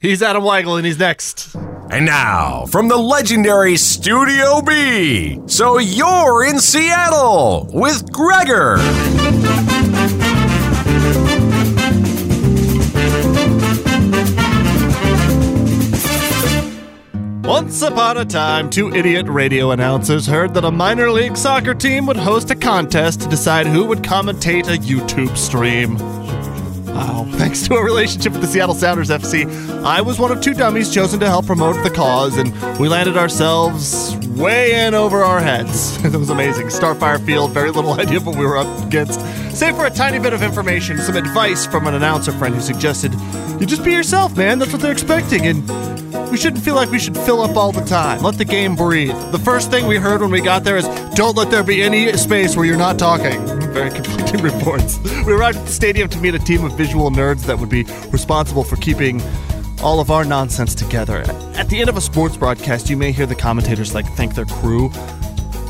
He's Adam Weigel, and he's next. And now, from the legendary Studio B, so you're in Seattle with Gregor. Once upon a time, two idiot radio announcers heard that a minor league soccer team would host a contest to decide who would commentate a YouTube stream. Wow. Thanks to a relationship with the Seattle Sounders FC, I was one of two dummies chosen to help promote the cause, and we landed ourselves way in over our heads. it was amazing. Starfire Field, very little idea what we were up against, save for a tiny bit of information, some advice from an announcer friend who suggested, you just be yourself, man. That's what they're expecting, and we shouldn't feel like we should fill up all the time. Let the game breathe. The first thing we heard when we got there is don't let there be any space where you're not talking. Very conflicting reports. We arrived at the stadium to meet a team of visual nerds that would be responsible for keeping all of our nonsense together. At the end of a sports broadcast, you may hear the commentators like thank their crew.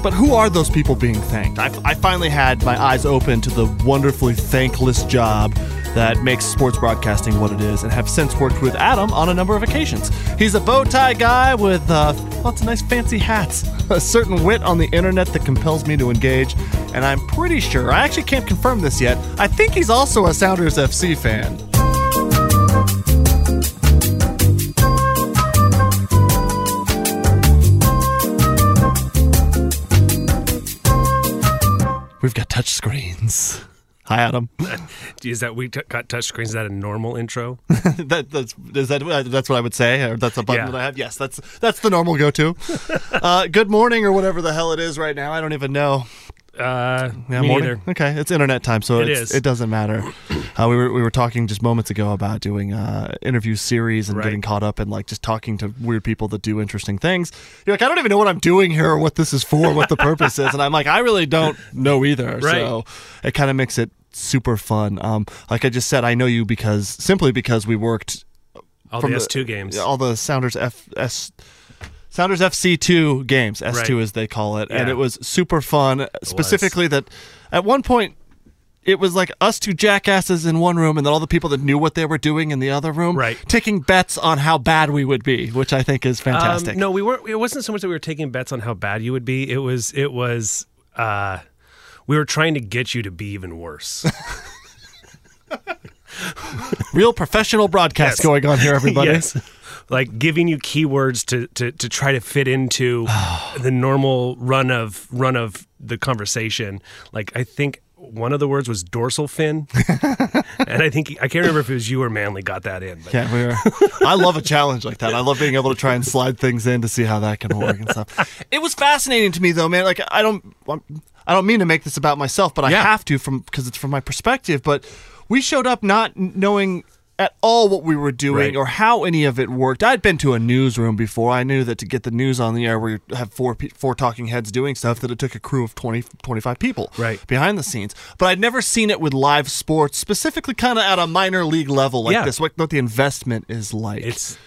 But who are those people being thanked? I, I finally had my eyes open to the wonderfully thankless job that makes sports broadcasting what it is, and have since worked with Adam on a number of occasions. He's a bow tie guy with uh, lots of nice fancy hats, a certain wit on the internet that compels me to engage, and I'm pretty sure, I actually can't confirm this yet, I think he's also a Sounders FC fan. Touch screens. Hi, Adam. Is that we t- got touchscreens? Is that a normal intro? that, that's is that uh, that's what I would say, or that's a button Yeah. that I have. Yes, that's that's the normal go-to. uh, good morning, or whatever the hell it is right now. I don't even know. Uh, Yeah, me morning. neither. Okay, it's internet time, so It it doesn't matter. Uh, we were we were talking just moments ago about doing uh, interview series and Right. getting caught up in like just talking to weird people that do interesting things. You're like, I don't even know what I'm doing here, or what this is for, what the purpose is, and I'm like, I really don't know either. Right. So it kind of makes it super fun. Um, like I just said, I know you because simply because we worked All from the the- S2 games. all the Sounders F S Sounders FC2 games, S2 Right. as they call it, and it was super fun. Specifically, that at one point it was like us two jackasses in one room, and then all the people that knew what they were doing in the other room, Right. taking bets on how bad we would be, which I think is fantastic. Um, no, we weren't. It wasn't so much that we were taking bets on how bad you would be. It was. It was. Uh, we were trying to get you to be even worse. Real professional broadcast Yes. going on here, everybody. yes. Like giving you keywords to, to, to try to fit into the normal run of run of the conversation. Like I think one of the words was dorsal fin, and I think I can't remember if it was you or Manly got that in. But Yeah, we were. I love a challenge like that. I love being able to try and slide things in to see how that can work and stuff. It was fascinating to me though, man. Like I don't, I don't mean to make this about myself, but I Yeah. have to from because it's from my perspective. But we showed up not knowing at all what we were doing Right. or how any of it worked. I'd been to a newsroom before. I knew that to get the news on the air we have four four talking heads doing stuff that it took a crew of 20 25 people Right. behind the scenes. But I'd never seen it with live sports, specifically kind of at a minor league level like Yeah. this. What, what the investment is like. it's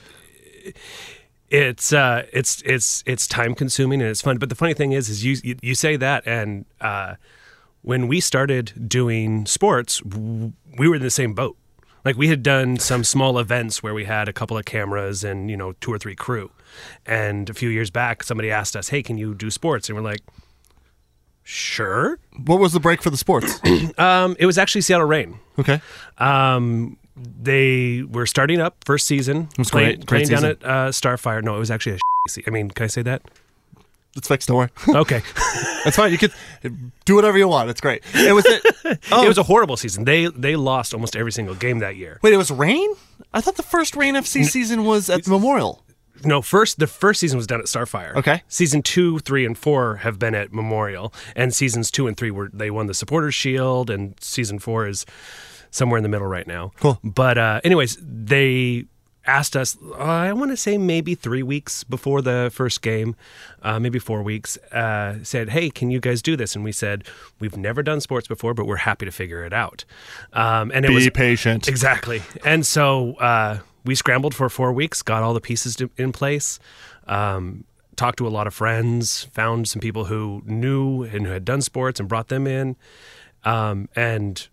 it's uh it's it's it's time consuming and it's fun but the funny thing is is you you, you say that and uh when we started doing sports w- we were in the same boat like we had done some small events where we had a couple of cameras and you know two or three crew and a few years back somebody asked us hey can you do sports and we're like sure what was the break for the sports? um it was actually seattle reign okay. um, they were starting up first season. was playing, great. Great playing down at uh, Starfire. No, it was actually a I mean, can I say that? It's fixed. Don't worry. Okay. That's fine. You could do whatever you want. It's great. It was it. Oh, It was a horrible season. They they lost almost every single game that year. wait. It was Reign. I thought the first Reign FC season was at Memorial. No, first the first season was done at Starfire. Okay. Season two, three, and four have been at Memorial, and seasons two and three were they won the Supporters Shield, and season four is somewhere in the middle right now. Cool. But uh, anyways, they asked us, uh, I want to say maybe three weeks before the first game, uh, maybe four weeks, uh, said, Hey, can you guys do this? And we said, We've never done sports before, but we're happy to figure it out. Um, and it Be was patient. Exactly. And so uh, we scrambled for four weeks, got all the pieces to, in place, um, talked to a lot of friends, found some people who knew and who had done sports and brought them in, um, and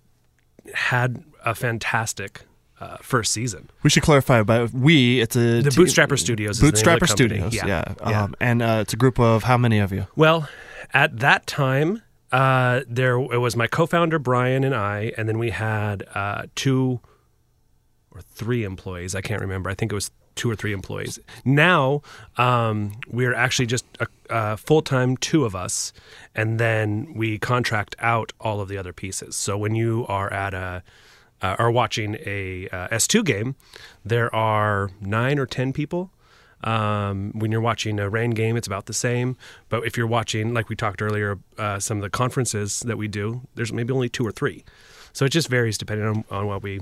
had a fantastic uh, first season. We should clarify about we. It's a The Bootstrapper Studios is the name of the Bootstrapper. Studios. Yeah. Yeah. Yeah. Um, and uh, it's a group of how many of you? Well, at that time, uh, there it was my co-founder Brian and I, and then we had uh, two or three employees. I can't remember. I think it was two or three employees. Now um, we're actually just a, a full-time two of us, and then we contract out all of the other pieces. So when you are at a uh, are watching a uh, S2 game, there are nine or ten people. Um, when you're watching a Reign game, it's about the same. But if you're watching, like we talked earlier, uh, some of the conferences that we do, there's maybe only two or three. So it just varies depending on, on what we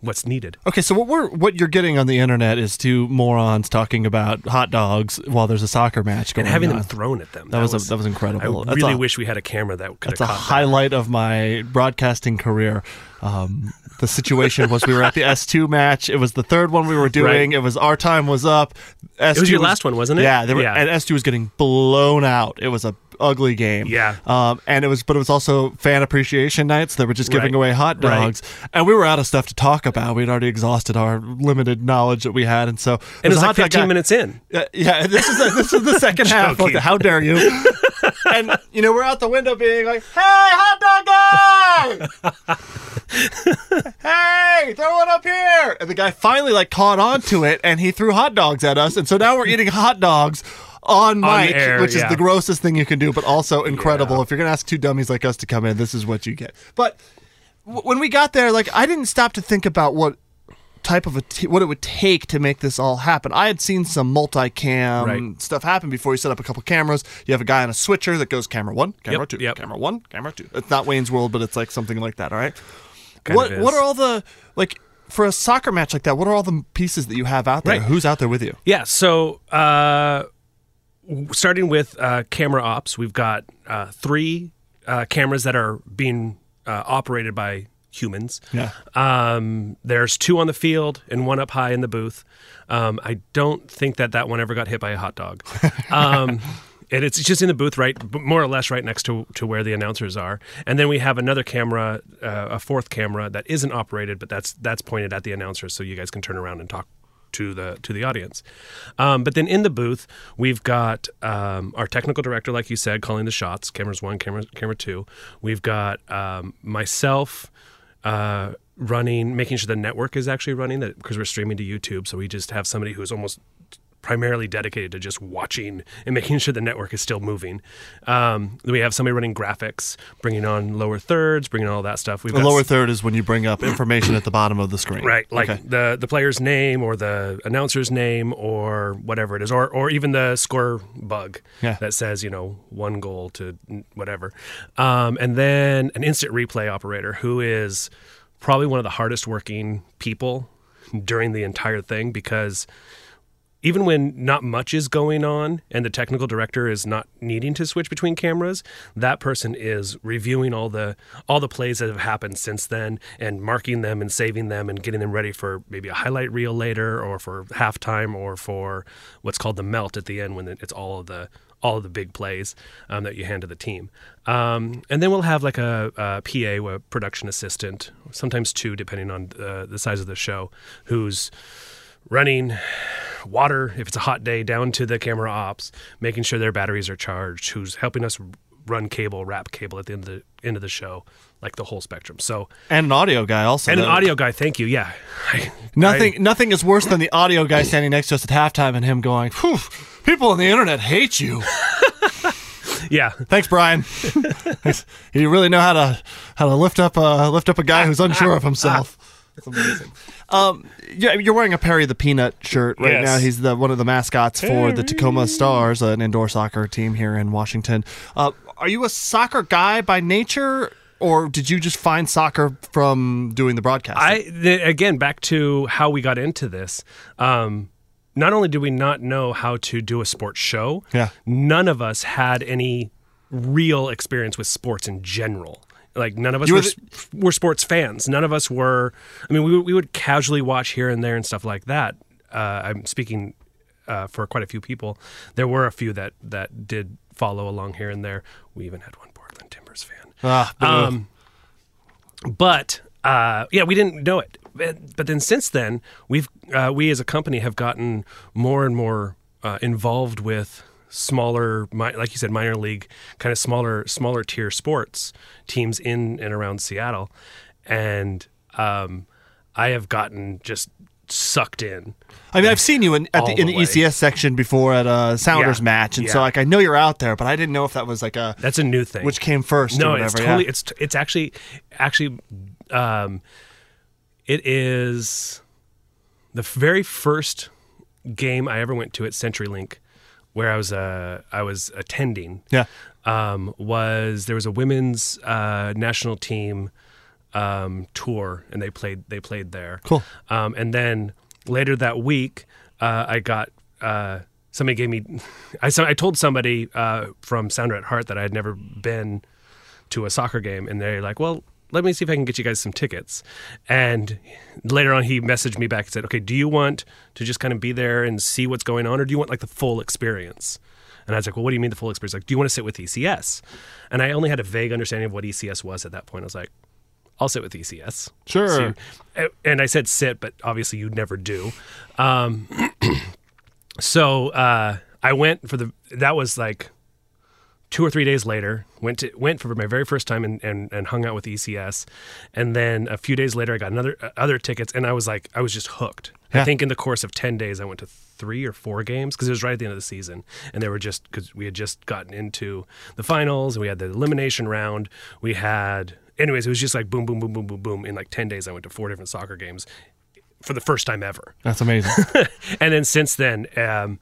what's needed. Okay, so what we're what you're getting on the internet is two morons talking about hot dogs while there's a soccer match going And having on. them thrown at them. That was a- that was incredible. I That's really a- wish we had a camera that could have That's a caught that. highlight of my broadcasting career. Um, the situation was we were at the S2 match. It was the third one we were doing. Right. It was our time was up. S2 was your last one, wasn't it? Yeah, they were, Yeah. and S2 was getting blown out. It was a ugly game. Yeah. Um, and it was, but it was also fan appreciation nights. They were just giving Right. away hot Right. dogs, and we were out of stuff to talk about. We'd already exhausted our limited knowledge that we had, and so and it was a like 15 guy- minutes in. uh, yeah, this is the, this is the second half. The, how dare you? and you know, we're out the window being like, "Hey, hot dog guy! hey, throw one up here!" And the guy finally like caught on to it, and he threw hot dogs at us. And so now we're eating hot dogs. On mic, air, which is yeah. the grossest thing you can do, but also incredible. If you're gonna ask two dummies like us to come in, this is what you get. But w- when we got there, like I didn't stop to think about what type of a t- what it would take to make this all happen. I had seen some multicam Right. stuff happen before you set up a couple cameras. You have a guy on a switcher that goes camera one, camera Yep, two, yep. camera one, camera two. It's not Wayne's World, but it's like something like that. All right. Kind what what are all the like for a soccer match like that? What are all the pieces that you have out there? Right. Who's out there with you? Yeah. So, uh, starting with uh, camera ops, we've got uh, three uh, cameras that are being uh, operated by humans. Yeah. Um, there's two on the field and one up high in the booth. Um, I don't think that that one ever got hit by a hot dog. Um, and it's just in the booth, right, more or less right next to, to where the announcers are. And then we have another camera, uh, a fourth camera that isn't operated, but that's that's pointed at the announcers, so you guys can turn around and talk to the to the audience. Um, but then in the booth, we've got um, our technical director, like you said, calling the shots. Cameras one, camera camera two. We've got um, myself uh, running, making sure the network is actually running that because we're streaming to YouTube. So we just have somebody who's almost primarily dedicated to just watching and making sure the network is still moving. Um, we have somebody running graphics, bringing on lower thirds, bringing all that stuff. We've The lower third is when you bring up information at the bottom of the screen. Right, like Okay. the the player's name or the announcer's name or whatever it is, or or even the score bug Yeah. that says you know one goal to whatever, um, and then an instant replay operator who is probably one of the hardest working people during the entire thing because even when not much is going on and the technical director is not needing to switch between cameras that person is reviewing all the all the plays that have happened since then and marking them and saving them and getting them ready for maybe a highlight reel later or for halftime or for what's called the melt at the end when it's all of the all of the big plays um, that you hand to the team. Um, and then we'll have like a, a pa a production assistant sometimes two depending on uh, the size of the show who's running water if it's a hot day down to the camera ops, making sure their batteries are charged, who's helping us run cable, wrap cable at the end of the end of the show, like the whole spectrum. So and an audio guy also. and an audio guy, thank you. Yeah. I- Nothing, nothing is worse than the audio guy standing next to us at halftime and him going, Phew, "People on the internet hate you." Yeah. Thanks, Brian. you really know how to how to lift up a lift up a guy who's unsure of himself. Amazing. Um, you're wearing a Perry the Peanut shirt right Yes. now. He's the one of the mascots for the Tacoma Stars, an indoor soccer team here in Washington. Uh, are you a soccer guy by nature? or did you just find soccer from doing the broadcast? I th- again back to how we got into this. Um, not only did we not know how to do a sports show, Yeah. none of us had any real experience with sports in general. Like none of us were, s- were sports fans. None of us were. I mean, we we would casually watch here and there and stuff like that. Uh, I'm speaking uh, for quite a few people. There were a few that that did follow along here and there. We even had one Portland Timbers fan. Ah. Um, but uh, yeah, we didn't know it. But, but then since then, we've uh, we as a company have gotten more and more uh, involved with smaller, mi- like you said, minor league kind of smaller smaller tier sports teams in and around Seattle, and um, I have gotten just sucked in. I mean, I've seen you in at the, in the the. ECS section before at a Sounders Yeah. match, and so like I know you're out there, but I didn't know if that was like a That's a new thing. which came first. No, it's totally. yeah. It's it's actually actually, um, it is the very first game I ever went to at CenturyLink, where I was uh, I was attending. yeah. Um, was there was a women's uh, national team um, tour, and they played they played there. Cool. Um, and then later that week, uh, I got uh, somebody gave me. I I told somebody uh, from Sounder at Heart that I had never been to a soccer game, and they're like, "Well, let me see if I can get you guys some tickets." And later on, he messaged me back and said, "Okay, do you want to just kind of be there and see what's going on, or do you want like the full experience?" And I was like, "Well, what do you mean the full experience? Like, do you want to sit with ECS?" And I only had a vague understanding of what ECS was at that point. I was like, "I'll sit with ECS." Sure. So- and I said sit, but obviously you'd never do. Um, so uh, I went for the. That was like two or three days later. Went to went for my very first time and, and, and hung out with ECS, and then a few days later I got another uh, other tickets, and I was like I was just hooked. Yeah. I think in the course of ten days I went to three or four games because it was right at the end of the season, and they were just because we had just gotten into the finals and we had the elimination round. We had anyways, it was just like boom, boom, boom, boom, boom, boom. In like ten days, I went to four different soccer games for the first time ever That's amazing. and then since then, um,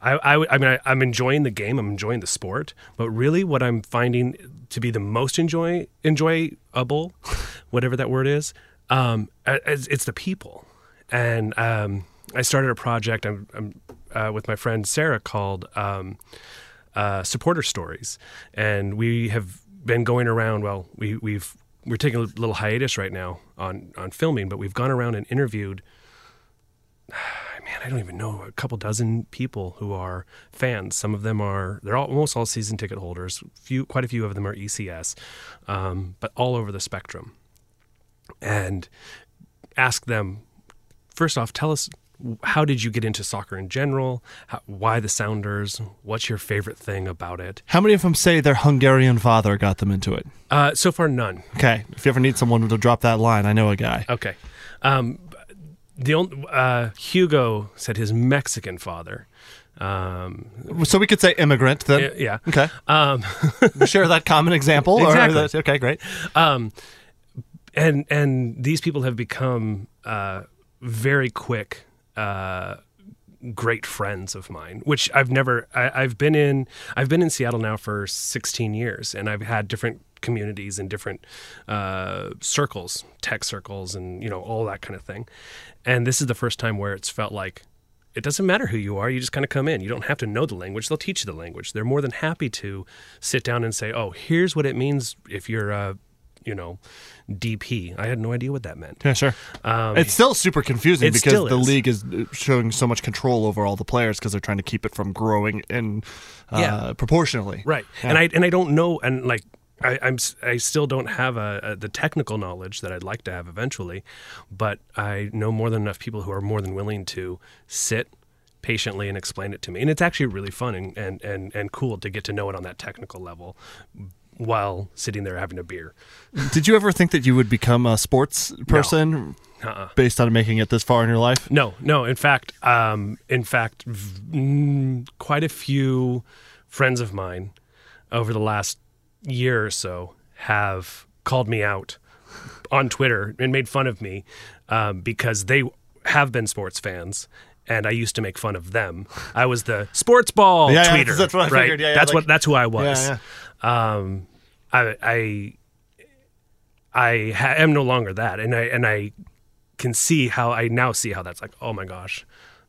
I, I, I mean, I, I'm enjoying the game. I'm enjoying the sport. But really, what I'm finding to be the most enjoy enjoyable, whatever that word is, um, it's, it's the people. And um, I started a project I'm, I'm, uh, with my friend Sarah called um, uh, Supporter Stories, and we have been going around. Well, we, we've we're taking a little hiatus right now on on filming, but we've gone around and interviewed man, I don't even know a couple dozen people who are fans. Some of them are they're all, almost all season ticket holders. Few, quite a few of them are ECS, um, but all over the spectrum. And ask them first off, tell us how did you get into soccer in general? How, why the Sounders? What's your favorite thing about it? How many of them say their Hungarian father got them into it? Uh, so far, none. Okay, if you ever need someone to drop that line, I know a guy. Okay. Um, the only, uh, Hugo said his Mexican father. Um, So we could say immigrant then. yeah. Okay. Um, share that common example. or Exactly. that- okay, great. um, and and these people have become uh, very quick, uh, great friends of mine. Which I've never. I, I've been in. I've been in Seattle now for 16 years, and I've had different communities and different uh, circles, tech circles, and you know all that kind of thing. And this is the first time where it's felt like it doesn't matter who you are. You just kind of come in. You don't have to know the language. They'll teach you the language. They're more than happy to sit down and say, "Oh, here's what it means if you're a, you know, DP." I had no idea what that meant. Yeah, sure. Um, it's still super confusing because the is. league is uh, showing so much control over all the players because they're trying to keep it from growing in uh, Yeah. proportionally. right. Yeah. And I and I don't know and like. I, I'm s- I still don't have a, a the technical knowledge that I'd like to have eventually, but I know more than enough people who are more than willing to sit patiently and explain it to me, and it's actually really fun and and and, and cool to get to know it on that technical level, while sitting there having a beer. Did you ever think that you would become a sports person Uh-uh. based on making it this far in your life? No, no. In fact, um, in fact, v- mm, quite a few friends of mine over the last year or so have called me out on Twitter and made fun of me um, because they have been sports fans. And I used to make fun of them. I was the sports ball Yeah, yeah, tweeter. that's what I right? figured. Yeah, yeah, that's like- what that's who I was. Um, I, I I ha- am no longer that, and I and I can see how I now see how that's like. Oh my gosh,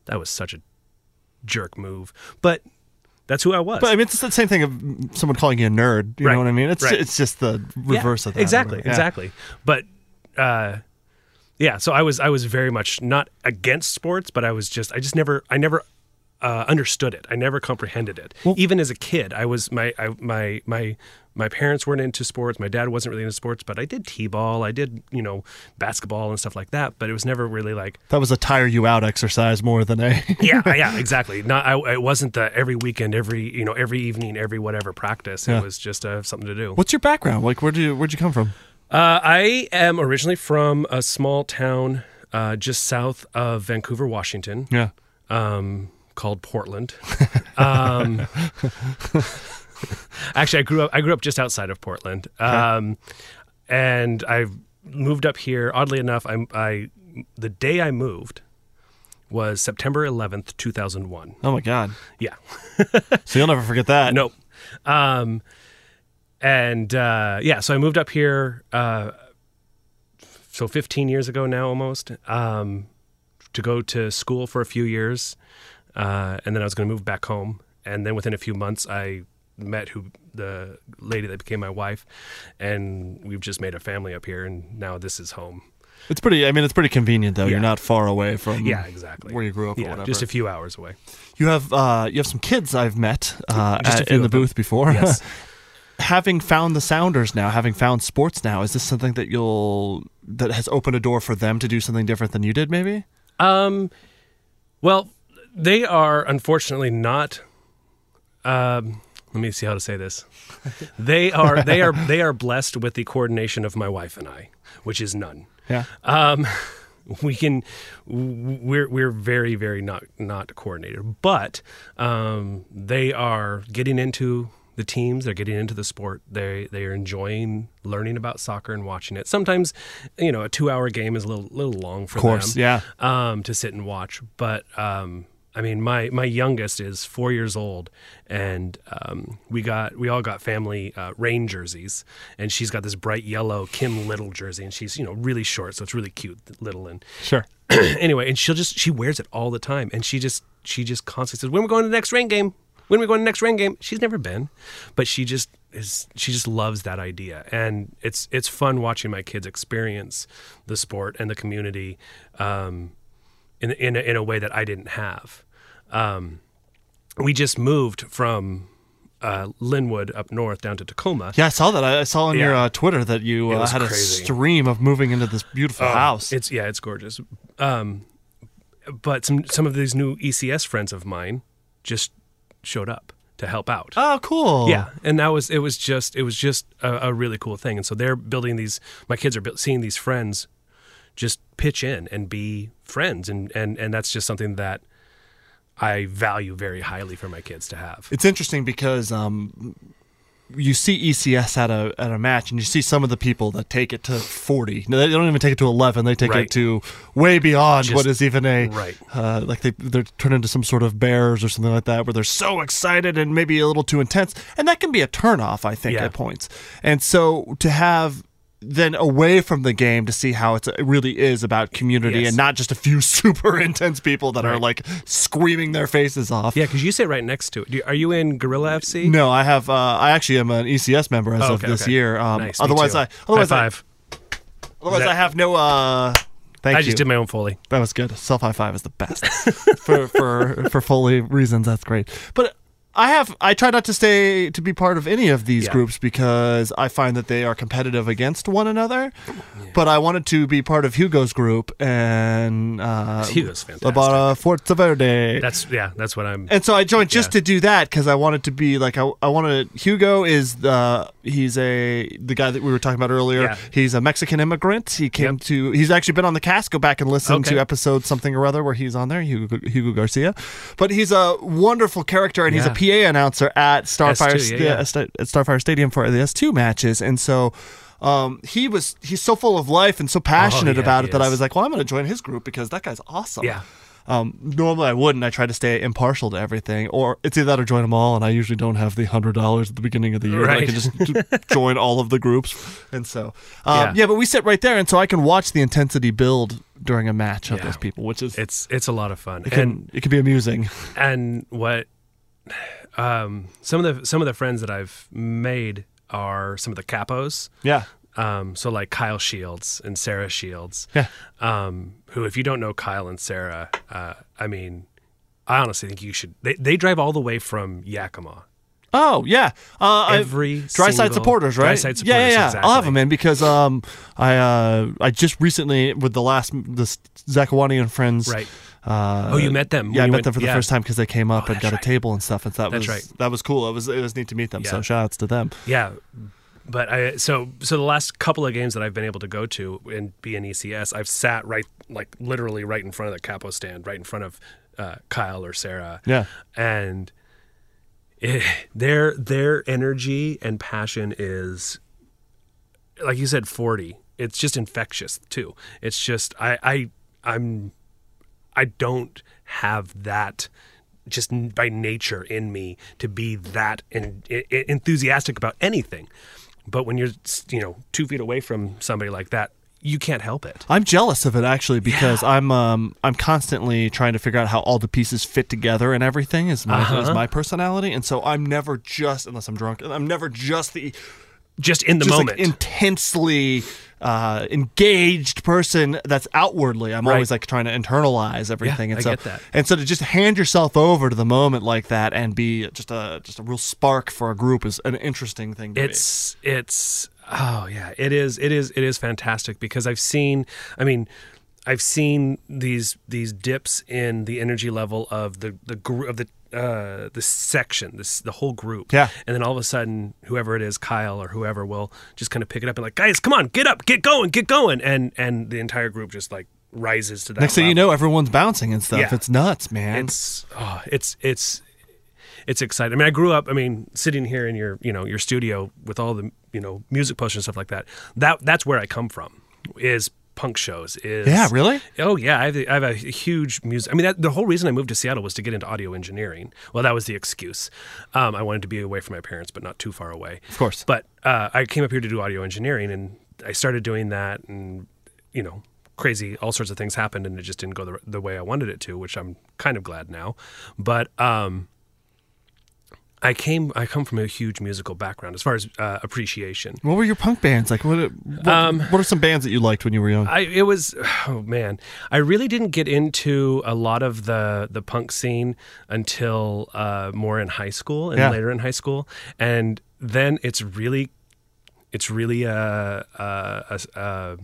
that was such a jerk move, but that's who I was. But I mean, it's the same thing of someone calling you a nerd. You Right. know what I mean? It's Right. it's just the reverse Yeah, of that. Exactly, Yeah. exactly. But uh, yeah, so I was I was very much not against sports, but I was just I just never I never uh, understood it. I never comprehended it. Even as a kid, I was my I, my my my parents weren't into sports. My dad wasn't really into sports, but I did t-ball. I did you know basketball and stuff like that. But it was never really like That was a tire you out exercise more than a. yeah, yeah, exactly. Not I, it wasn't the every weekend, every you know every evening, every whatever practice. It Yeah. was just uh, something to do. What's your background? Like, where'd you where'd you come from? Uh, I am originally from a small town uh, just south of Vancouver, Washington, Yeah. um, called Portland. Um, actually, I grew up. I grew up just outside of Portland, um, and I moved up here. Oddly enough, I, I the day I moved was September eleventh, two thousand one. Oh my God. Yeah. So you'll never forget that. Nope. Um, and uh, yeah, so I moved up here. Uh, so 15 years ago now, almost, um, to go to school for a few years, uh, and then I was going to move back home. And then within a few months, I met who the lady that became my wife, and we've just made a family up here. And now this is home. It's pretty. I mean, it's pretty convenient though. You're not far away from Yeah, exactly. where you grew up or Yeah, whatever. just a few hours away. you have uh, you have some kids I've met uh, at- in the of them. booth before. Yes. having found the Sounders now, having found sports now, is this something that you'll that has opened a door for them to do something different than you did? Maybe. Um, well, they are unfortunately not. Um, let me see how to say this. They are they are they are blessed with the coordination of my wife and I, which is none. Yeah. Um, we can we're we're very very not not coordinated, but um, they are getting into the teams. They're getting into the sport. They they are enjoying learning about soccer and watching it. Sometimes, you know, a two hour game is a little little long for Of course, them. yeah. Um, to sit and watch, but um, I mean, my my youngest is four years old, and um, we got we all got family uh, Reign jerseys, and she's got this bright yellow Kim Little jersey, and she's you know really short, so it's really cute, little, and Sure. anyway, and she'll just she wears it all the time, and she just she just constantly says, "When are we going to the next Reign game? When are we going to the next Reign game?" She's never been, but she just is she just loves that idea, and it's it's fun watching my kids experience the sport and the community um, in in a, in a way that I didn't have. Um, we just moved from uh, Lynnwood up north down to Tacoma. Yeah, I saw that. I I saw on your uh, Twitter that you uh, had a stream of moving into this beautiful Oh, house. It's yeah, it's gorgeous. Um, but some some of these new ECS friends of mine just showed up to help out. oh, cool. Yeah, and that was it. Was just it was just a, a really cool thing. And so they're building these. My kids are built, seeing these friends just pitch in and be friends, and and and that's just something that I value very highly for my kids to have. It's interesting because um, you see ECS at a at a match, and you see some of the people that take it to forty. No, they don't even take it to eleven. They take it to way beyond Just- what is even a right. uh, like they they're turned into some sort of bears or something like that, where they're so excited and maybe a little too intense, and that can be a turnoff, I think, Yeah. at points. And so to have then away from the game to see how it's, it really is about community Yes. and not just a few super intense people that are like screaming their faces off. Yeah, because you sit right next to it. You, are you in Gorilla FC? No, I have. Uh, I actually am an ECS member as Oh, of this okay. year. Um, Nice, otherwise. I otherwise High I, five. otherwise That- I have no. Uh, thank I you. just did my own foley. that was good. Self high five is the best for for for Foley reasons. That's great. But I have. I try not to stay to be part of any of these Yeah. groups because I find that they are competitive against one another. But I wanted to be part of Hugo's group and uh, Hugo's fantastic. uh, Forza Verde. That's yeah. That's what I'm. And so I joined just Yeah. to do that because I wanted to be like I, I wanted. Hugo is the he's a the guy that we were talking about earlier. Yeah. He's a Mexican immigrant. He came Yep. to. He's actually been on the cast. Go back and listen Okay. to episode something or other where he's on there. Hugo, Hugo Garcia, but he's a wonderful character and he's a Yeah. PA announcer at Starfire S2, yeah, yeah. At Starfire Stadium for the S two matches, and so. Um, he was he's so full of life and so passionate Oh, yeah, about it that I was like, well, I'm going to join his group because that guy's awesome. Yeah. Um, normally I wouldn't. I try to stay impartial to everything, or it's either that or join them all. And I usually don't have the hundred dollars at the beginning of the year. that I can just join all of the groups, and so um, Yeah. yeah. But we sit right there, and so I can watch the intensity build during a match of Yeah. those people, which is It's it's a lot of fun. it can and it can be amusing. and what um, some of the some of the friends that I've made are some of the capos. Yeah, Um, so like Kyle Shields and Sarah Shields. yeah. Um, who, if you don't know Kyle and Sarah, uh, I mean, I honestly think you should. They, they drive all the way from Yakima. Oh yeah, uh, Every dry side supporters, right? Dry side Yeah, yeah, supporters, yeah. I'll have them in because um, I uh, I just recently with the last the Zakawani and friends. Right. Uh, Oh, you met them Yeah, I met went- them for the yeah. first time because they came up Oh, and got right. a table and stuff, and that That's was right. that was cool. It was it was neat to meet them. So shout outs to them. Yeah, but I so so the last couple of games that I've been able to go to and be in ECS, I've sat right like literally right in front of the capo stand, right in front of uh, Kyle or Sarah. Yeah. and it, their their energy and passion is like you said, forty. It's just infectious too. It's just I I I'm I don't have that just by nature in me to be that en- enthusiastic about anything. But when you're, you know, two feet away from somebody like that, you can't help it. I'm jealous of it actually because I'm um I'm constantly trying to figure out how all the pieces fit together and everything is my Uh-huh. is my personality, and so I'm never just unless I'm drunk. I'm never just the Just in the just moment. like intensely uh, engaged person that's outwardly. I'm Right. always like trying to internalize everything, and I so get that. and so to just hand yourself over to the moment like that and be just a just a real spark for a group is an interesting thing. To it's it's oh yeah it is it is it is fantastic because i've seen i mean i've seen these these dips in the energy level of the the group of the uh the section this the whole group Yeah. and then all of a sudden whoever it is kyle or whoever will just kind of pick it up and like guys come on get up get going get going and and the entire group just like rises to that. Next thing you know, everyone's bouncing and stuff. Yeah. It's nuts, man. it's oh, it's it's it's exciting. I mean, I grew up. I mean, sitting here in your you know your studio with all the you know music posters and stuff like that. That that's where I come from. Is punk shows is Yeah, really? oh yeah I have, I have a huge music i mean that, the whole reason i moved to seattle was to get into audio engineering well that was the excuse um, i wanted to be away from my parents but not too far away Of course. but uh, i came up here to do audio engineering and i started doing that and you know crazy all sorts of things happened and it just didn't go the, the way i wanted it to which i'm kind of glad now but um, I came. I come from a huge musical background as far as uh, appreciation. what were your punk bands like? What what, Um, what are some bands that you liked when you were young? I it was oh man, I really didn't get into a lot of the the punk scene until uh, more in high school and Yeah. later in high school, and then it's really, it's really a, a, a, a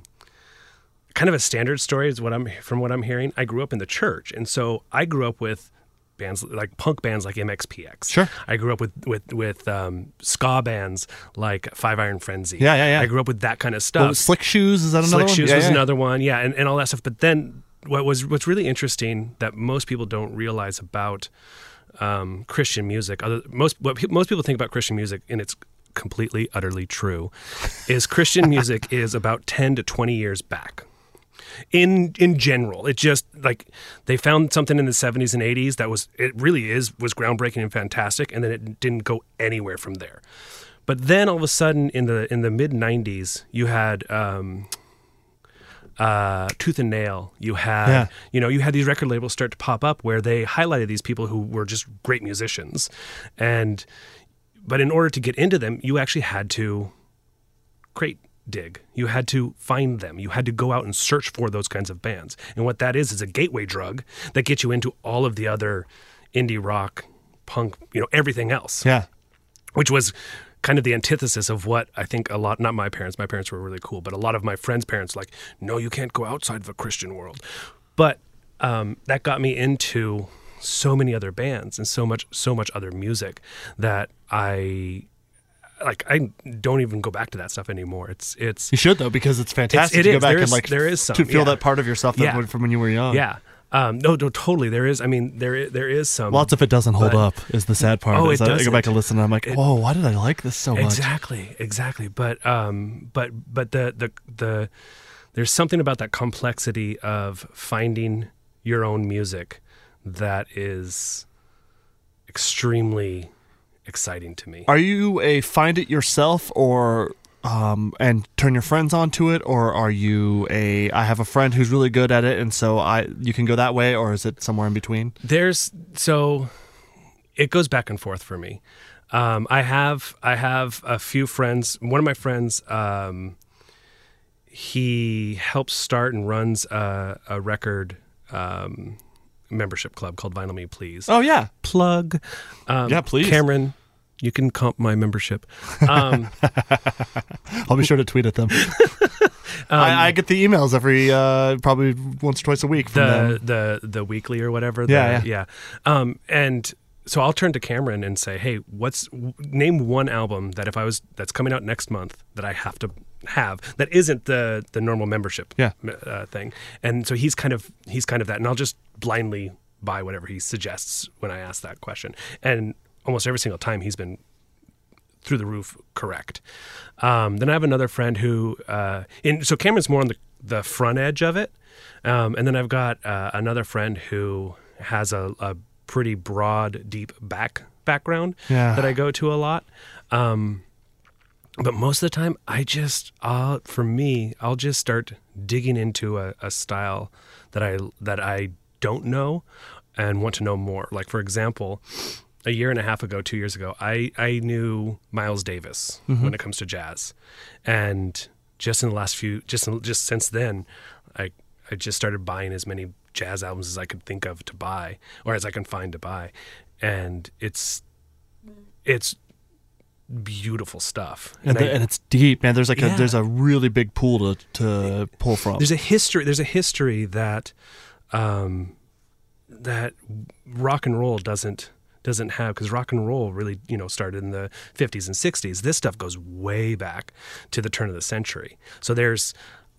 kind of a standard story is what I'm from what I'm hearing. I grew up in the church, and so I grew up with bands like punk bands like MXPX. Sure. I grew up with with with um, ska bands like Five Iron Frenzy. Yeah, yeah, yeah. I grew up with that kind of stuff. was Slick Shoes is that another Slick one? Slick Shoes Yeah, was yeah. another one, yeah, and, and all that stuff. But then what was what's really interesting that most people don't realize about um, Christian music, other most what pe- most people think about Christian music, and it's completely utterly true, is Christian music is about ten to twenty years back. In in general, it just like they found something in the seventies and eighties that was it really is was groundbreaking and fantastic, and then it didn't go anywhere from there. But then all of a sudden, in the in the mid '90s, you had um, uh, Tooth and Nail. You had Yeah. you know you had these record labels start to pop up where they highlighted these people who were just great musicians, and but in order to get into them, you actually had to crate dig. You had to find them. You had to go out and search for those kinds of bands. And what that is is a gateway drug that gets you into all of the other indie rock, punk, you know, everything else Yeah. which was kind of the antithesis of what I think a lot not my parents my parents were really cool but a lot of my friends parents like no you can't go outside of the Christian world but um, that got me into so many other bands and so much so much other music that I like I don't even go back to that stuff anymore it's it's You should though because it's fantastic it to go back There and is- like there is some, to feel yeah. that part of yourself that Yeah. would- from when you were young. yeah um, no no totally there is I mean there there is some Lots of it doesn't hold up is the sad part. Oh, it I, I go back and listen and I'm like, It- whoa, why did I like this so much? Exactly, exactly. But um, but but the the the there's something about that complexity of finding your own music that is extremely exciting to me. Are you a find it yourself or um, and turn your friends onto it, or are you a I have a friend who's really good at it, and so I you can go that way, or is it somewhere in between? There's so it goes back and forth for me. Um, I have I have a few friends. One of my friends, um, he helps start and runs a, a record um, membership club called Vinyl Me Please. Oh yeah, Plug, um, Yeah, please. Cameron. You can comp my membership. Um, I'll be sure to tweet at them. Um, I, I get the emails every uh, probably once or twice a week from the them. the the weekly or whatever. Yeah, the, yeah. Um, and so I'll turn to Cameron and say, "Hey, what's name one album that if I was that's coming out next month that I have to have that isn't the the normal membership Yeah. uh, thing." And so he's kind of he's kind of that, and I'll just blindly buy whatever he suggests when I ask that question. And almost every single time he's been through the roof correct. Um, then I have another friend who, uh, in, so Cameron's more on the, the front edge of it. Um, and then I've got uh, another friend who has a, a pretty broad, deep back background Yeah. that I go to a lot. Um, but most of the time, I just, I'll, for me, I'll just start digging into a, a style that I that I don't know and want to know more. Like for example, a year and a half ago, two years ago, I, I knew Miles Davis mm-hmm. when it comes to jazz, and just in the last few, just just since then, I I just started buying as many jazz albums as I could think of to buy, or as I can find to buy, and it's it's beautiful stuff. and, the- I- and it's deep, man. There's like Yeah. a there's a really big pool to to pull from. there's a history there's a history that um that rock and roll doesn't doesn't have because rock and roll really you know started in the 50s and 60s this stuff goes way back to the turn of the century so there's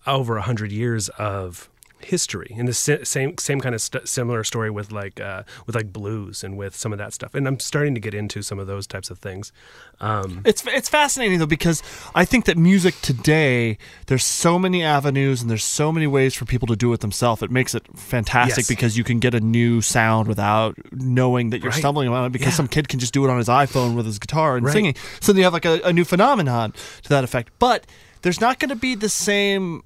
over 100 years of history and the same same kind of st- similar story with like uh, with like blues and with some of that stuff and i'm starting to get into some of those types of things um, It's it's fascinating though because I think that music today there's so many avenues and there's so many ways for people to do it themselves. It makes it fantastic Yes. because you can get a new sound without knowing that you're Right. stumbling on it because Yeah. some kid can just do it on his iPhone with his guitar and Right. singing. So then you have like a, a new phenomenon to that effect. But there's not going to be the same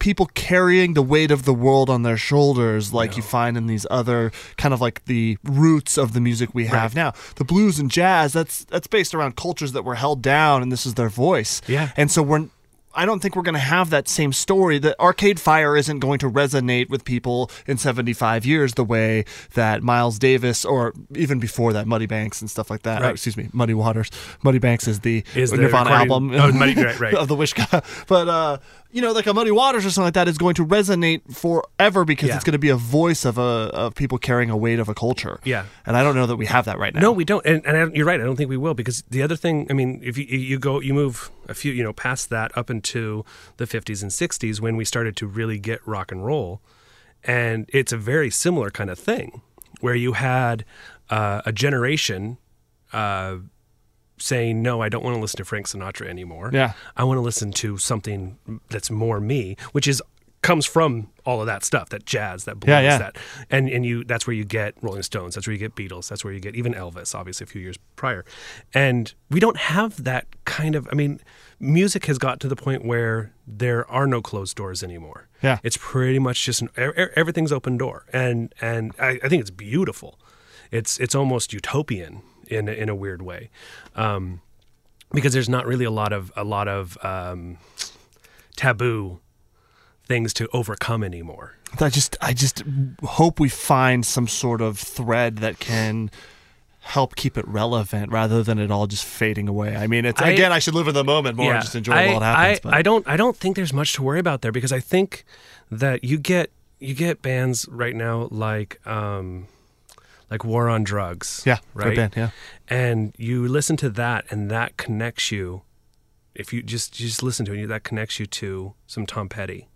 people carrying the weight of the world on their shoulders like you find in these other kind of like the roots of the music we have now. The blues and jazz that's that's based around cultures that were held down and this is their voice. Yeah. And so we're I don't think we're going to have that same story. That Arcade Fire isn't going to resonate with people in 75 years the way that Miles Davis or even before that Muddy Banks and stuff like that. Right. Oh, excuse me, Muddy Waters. Muddy Banks is the Is the Nirvana album oh, Muddy- right, right. of the Wish. But uh, you know, like a Muddy Waters or something like that is going to resonate forever because Yeah. it's going to be a voice of a of people carrying a weight of a culture. Yeah. and I don't know that we have that right now. No, we don't, and, and I, you're right. I don't think we will because the other thing. I mean, if you you go, you move a few, you know, past that up into the 50s and 60s when we started to really get rock and roll, and it's a very similar kind of thing where you had uh, a generation. Uh, saying no i don't want to listen to frank sinatra anymore Yeah. i want to listen to something that's more me which is comes from all of that stuff that jazz that blues Yeah, yeah. that and and you that's where you get rolling stones that's where you get beatles that's where you get even elvis obviously a few years prior and we don't have that kind of i mean music has got to the point where there are no closed doors anymore Yeah. it's pretty much just an, everything's open door and and I, I think it's beautiful it's it's almost utopian in a- in a weird way um, because there's not really a lot of a lot of um, taboo things to overcome anymore. I just I just hope we find some sort of thread that can help keep it relevant rather than it all just fading away. I mean, it's I- again I should live in the moment more and just enjoy I, it happens. I, but I don't I don't think there's much to worry about there because I think that you get you get bands right now like um, like War on Drugs. yeah, right. band, yeah. and you listen to that and that connects you if you just you just listen to it that connects you to some tom petty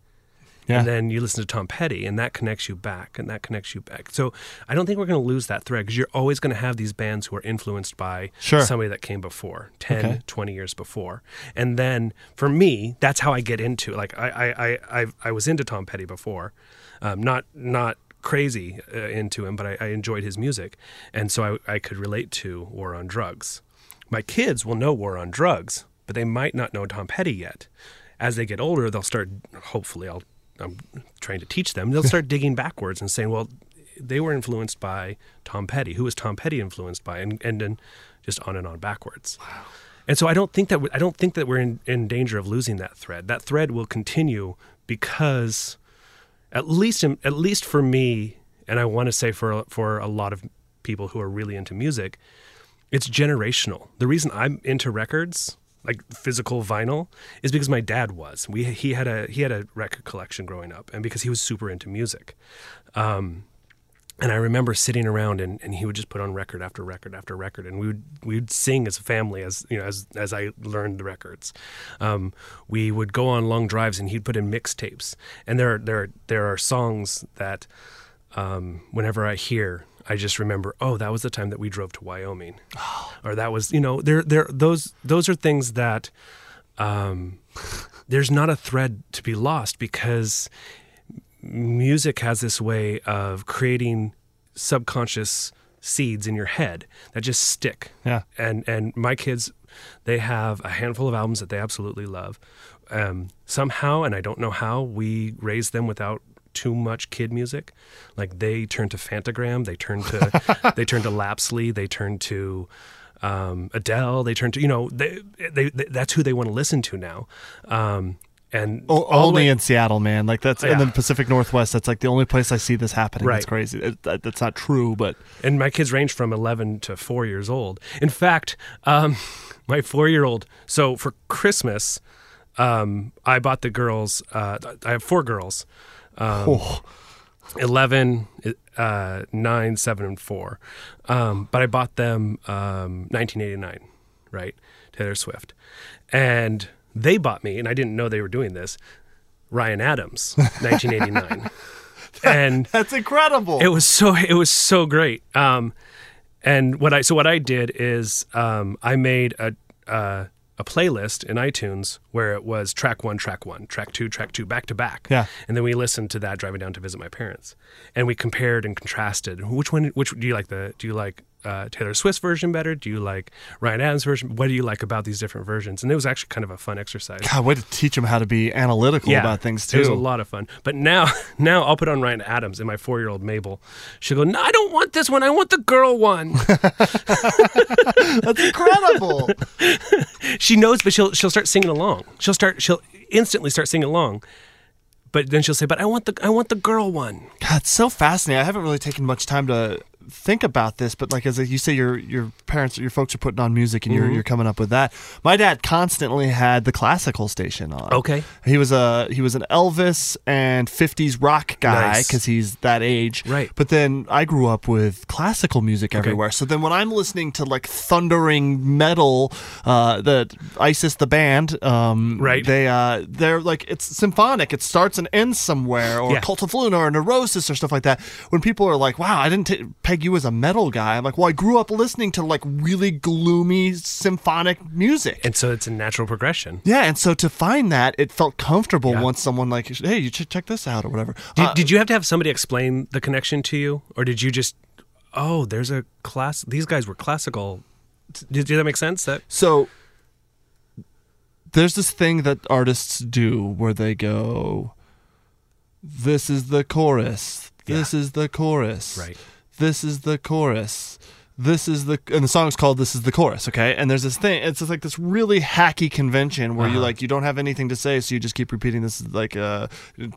Yeah. and then you listen to tom petty and that connects you back and that connects you back so i don't think we're going to lose that thread because you're always going to have these bands who are influenced by Sure. somebody that came before 10 Okay. 20 years before and then for me that's how i get into like i i i, I, I was into tom petty before um, not not crazy uh, into him, but I, I enjoyed his music, and so I, I could relate to War on Drugs. My kids will know War on Drugs, but they might not know Tom Petty yet. As they get older, they'll start. Hopefully, I'll. I'm trying to teach them. They'll start digging backwards and saying, "Well, they were influenced by Tom Petty. Who was Tom Petty influenced by?" And and then just on and on backwards. Wow. And so I don't think that I don't think that we're in, in danger of losing that thread. That thread will continue because, at least at least for me, and I want to say for for a lot of people who are really into music, it's generational. The reason I'm into records, like physical vinyl, is because my dad was. We he had a he had a record collection growing up, and because he was super into music. Um, and I remember sitting around and, and he would just put on record after record after record. And we would we would sing as a family as you know as as I learned the records. Um, we would go on long drives and he'd put in mixtapes. And there there there are songs that um, whenever I hear I just remember oh that was the time that we drove to Wyoming. Or that was you know there there those those are things that um, there's not a thread to be lost because music has this way of creating subconscious seeds in your head that just stick. Yeah. And and my kids, they have a handful of albums that they absolutely love. Um, somehow, and I don't know how, we raised them without too much kid music. Like they turn to Phantogram, they turn to they turn to Lapsley, they turn to um, Adele, they turn to you know they, they, they that's who they want to listen to now. Um, and o- only in Seattle, man. Like that's Yeah. in the Pacific Northwest. That's like the only place I see this happening. That's Right. crazy. It, that, that's not true, but and my kids range from 11 to 4 years old in fact um, my 4 year old so for christmas um, i bought the girls uh, i have four girls um, oh, 11 uh, 9 7 and 4 um, but i bought them um, 1989 right taylor swift and they bought me and i didn't know they were doing this ryan adams 1989 and that's incredible. it was so it was so great. Um, and what I so what I did is um, I made a uh, a playlist in iTunes where it was track one, track one, track two, track two, back to back. Yeah. And then we listened to that driving down to visit my parents, and we compared and contrasted. Which one? Which do you like? The do you like uh, Taylor Swift's version better? Do you like Ryan Adams' version? What do you like about these different versions? And it was actually kind of a fun exercise. God, way to teach them how to be analytical about things too. It was a lot of fun. But now, now I'll put on Ryan Adams and my four-year-old Mabel. She'll go, "No, I don't want this one. I want the girl one." That's incredible. she knows, but she'll she'll start singing along. She'll start she'll instantly start singing along. But then she'll say, "But I want the I want the girl one." God, it's so fascinating. I haven't really taken much time to think about this, but like as you say, your your parents, your folks are putting on music, and you're Mm-hmm. you're coming up with that. My dad constantly had the classical station on. Okay. he was a he was an Elvis and '50s rock guy Nice. because he's that age. Right. But then I grew up with classical music everywhere. So then when I'm listening to like thundering metal, uh, the ISIS the band, um, Right. They uh, they're like it's symphonic. It starts and ends somewhere, or Yeah. Cult of Luna or Neurosis or stuff like that. When people are like, "Wow, I didn't t- peg you as a metal guy," I'm like, "Well, I grew up listening to like really gloomy symphonic music." And so it's a natural progression. yeah, and so to find that, it felt comfortable Yeah. once someone like, "Hey, you should check this out" or whatever. Did, Uh, did you have to have somebody explain the connection to you, or did you just, oh, there's a class. These guys were classical. Did, did that make sense? That So there's this thing that artists do where they go, "This is the chorus. This is the chorus. Right. This is the chorus." This is the and the song's called "This Is the Chorus." Okay, and there's this thing. It's just like this really hacky convention where you Uh-huh. like you don't have anything to say, so you just keep repeating this. is Like uh,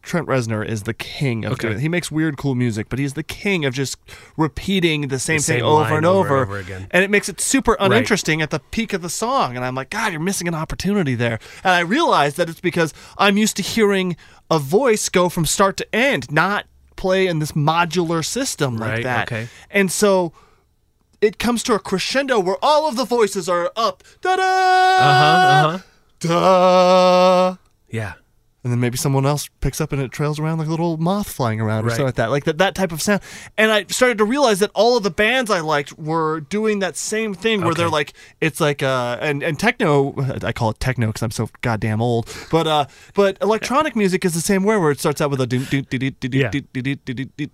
Trent Reznor is the king of Okay. He makes weird, cool music, but he's the king of just repeating the same, same thing over and over over, and over again. and it makes it super uninteresting at the peak of the song. And I'm like, God, you're missing an opportunity there. And I realized that it's because I'm used to hearing a voice go from start to end, not play in this modular system like Right, that. okay. And so it comes to a crescendo where all of the voices are up. Da da! uh huh, uh huh. Da! Yeah. And then maybe someone else picks up and it trails around like a little moth flying around or Right. something like that, like that that type of sound. And I started to realize that all of the bands I liked were doing that same thing, where they're like it's like uh and and techno, I call it techno because I'm so goddamn old, but uh but electronic music is the same way, where it starts out with a and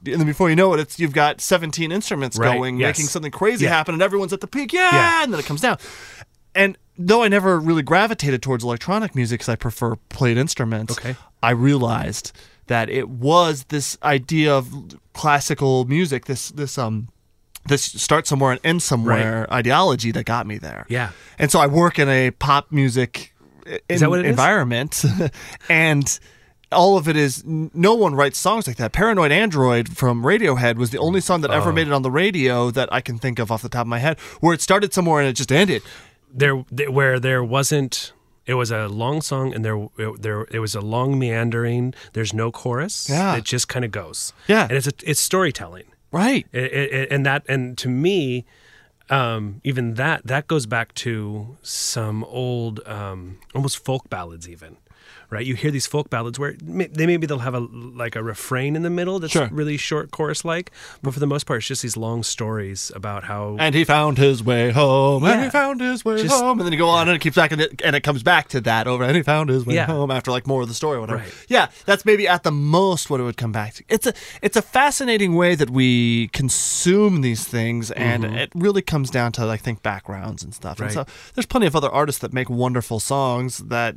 then before you know it, it's you've got 17 instruments Right, going, yes. making something crazy Yeah. happen, and everyone's at the peak, yeah, Yeah. and then it comes down. And though I never really gravitated towards electronic music because I prefer played instruments, Okay. I realized that it was this idea of classical music, this this um this start somewhere and end somewhere ideology that got me there. Yeah. And so I work in a pop music i- Is that what it is? environment and all of it is no one writes songs like that. Paranoid Android from Radiohead was the only song that Oh. ever made it on the radio that I can think of off the top of my head where it started somewhere and it just ended. There, where there wasn't it was a long song and there it, there it was a long meandering there's no chorus Yeah. it just kind of goes Yeah. and it's a, it's storytelling Right. It- it- and that and to me um, even that that goes back to some old um, almost folk ballads even right you hear these folk ballads where they maybe they'll have a like a refrain in the middle that's Sure. really short chorus like but for the most part it's just these long stories about how And he found his way home. And he found his way Just- home. And then you go on and it keeps back and it, and it comes back to that over. And he found his way Yeah. home after like more of the story or whatever. Right. Yeah, that's maybe at the most what it would come back to. It's a it's a fascinating way that we consume these things, and it really comes down to like think backgrounds and stuff. And Mm-hmm. So there's plenty of other artists that make wonderful songs that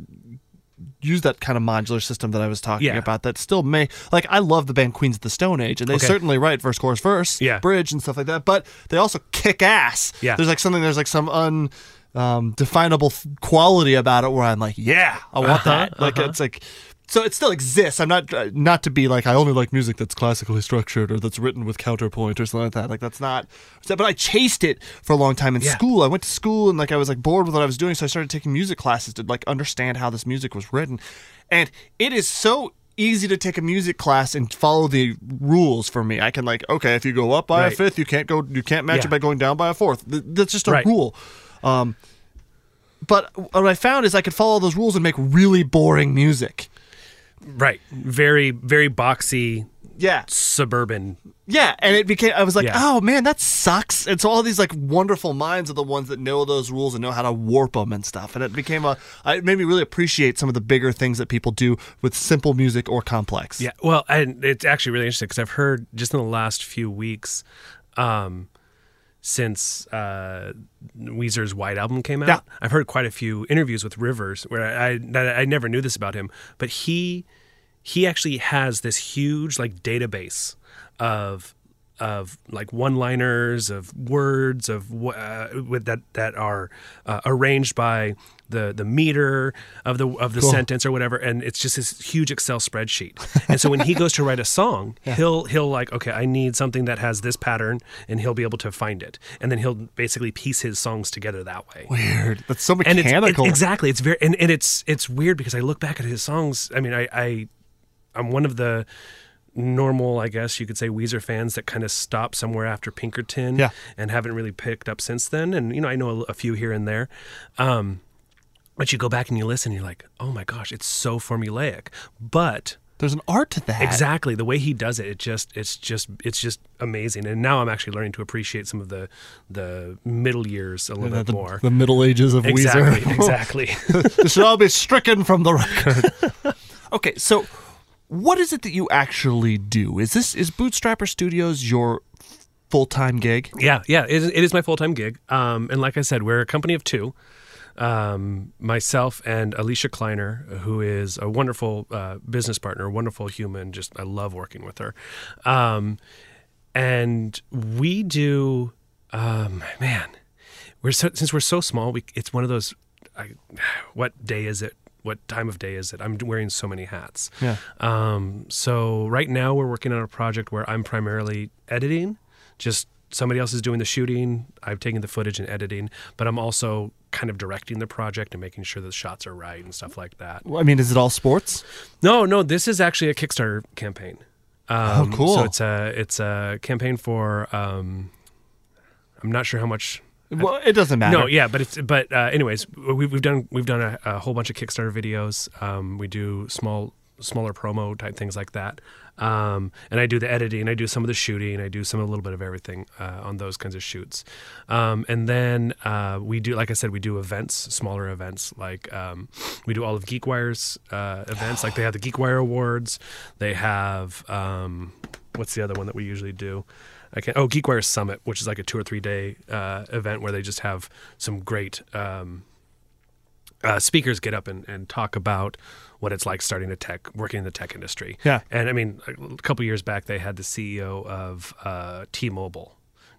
use that kind of modular system that I was talking Yeah. about that still may like I love the band Queens of the Stone Age and they Okay. certainly write verse chorus verse Yeah. bridge and stuff like that but they also kick ass Yeah. there's like something there's like some un um, definable quality about it where I'm like yeah I want Uh-huh, that like it's like so it still exists. I'm not uh, not to be like I only like music that's classically structured or that's written with counterpoint or something like that. Like that's not but I chased it for a long time in Yeah. school. I went to school and like I was like bored with what I was doing so I started taking music classes to like understand how this music was written. And it is so easy to take a music class and follow the rules for me. I can like okay if you go up by a fifth you can't go you can't match Yeah. it by going down by a fourth. That's just a Right. rule. Um but what I found is I could follow those rules and make really boring music right very very boxy yeah suburban Yeah, and it became I was like, Yeah. "Oh man, that sucks." And so all these like wonderful minds are the ones that know those rules and know how to warp them and stuff. And it became a I- it made me really appreciate some of the bigger things that people do with simple music or complex. Yeah, well, and it's actually really interesting because I've heard just in the last few weeks, um, since uh, Weezer's White album came out, Yeah. I've heard quite a few interviews with Rivers where I I, I never knew this about him, but he he actually has this huge like database of of like one-liners of words of uh, with that that are uh, arranged by the the meter of the of the sentence or whatever and it's just this huge excel spreadsheet. And so when he goes to write a song he'll he'll like okay i need something that has this pattern and he'll be able to find it. And then he'll basically piece his songs together that way. Weird. That's so and it's mechanical. it- exactly it's very and, and it's it's weird because i look back at his songs. I mean i i i'm one of the normal i guess you could say weezer fans that kind of stopped somewhere after pinkerton Yeah. and haven't really picked up since then. And you know i know a, a few here and there. Um but you go back and you listen you're like oh my gosh it's so formulaic. But There's an art to that. exactly. The way he does it it just it's just it's just amazing. And now i'm actually learning to appreciate some of the the middle years a little The, bit the- more. the Middle Ages of exactly. Weezer. exactly. This should all be stricken from the record. okay, so what is it that you actually do? Is this is Bootstrapper Studios your full time gig? Yeah, yeah, it is, it is my full time gig. Um, and like I said, we're a company of two. Um, myself and Alicia Kleiner, who is a wonderful uh, business partner, wonderful human. Just I love working with her. Um, and we do, um, man, we're so, since we're so small, we it's one of those. I, what day is it? What time of day is it? I'm wearing so many hats. Yeah. Um, so right now we're working on a project where I'm primarily editing, just somebody else is doing the shooting. I've taken the footage and editing, but I'm also kind of directing the project and making sure the shots are right and stuff like that. Well, I mean, is it all sports? No, no, this is actually a Kickstarter campaign. Um, Oh, cool. So it's a it's a campaign for. Um, I'm not sure how much Well, it doesn't matter. No, yeah, but it's but uh, anyways, we've we've done we've done a, a whole bunch of Kickstarter videos. Um, we do small smaller promo type things like that. Um, and I do the editing, I do some of the shooting, I do some a little bit of everything uh, on those kinds of shoots. Um, and then uh, we do, like I said, we do events, smaller events. Like um, we do all of GeekWire's uh, events. like they have the GeekWire Awards. They have um, what's the other one that we usually do? I can oh GeekWire Summit, which is like a two or three day uh, event where they just have some great um, uh, speakers get up and, and talk about what it's like starting a tech, working in the tech industry. Yeah. And I mean, a couple years back, they had the CEO of uh, T-Mobile,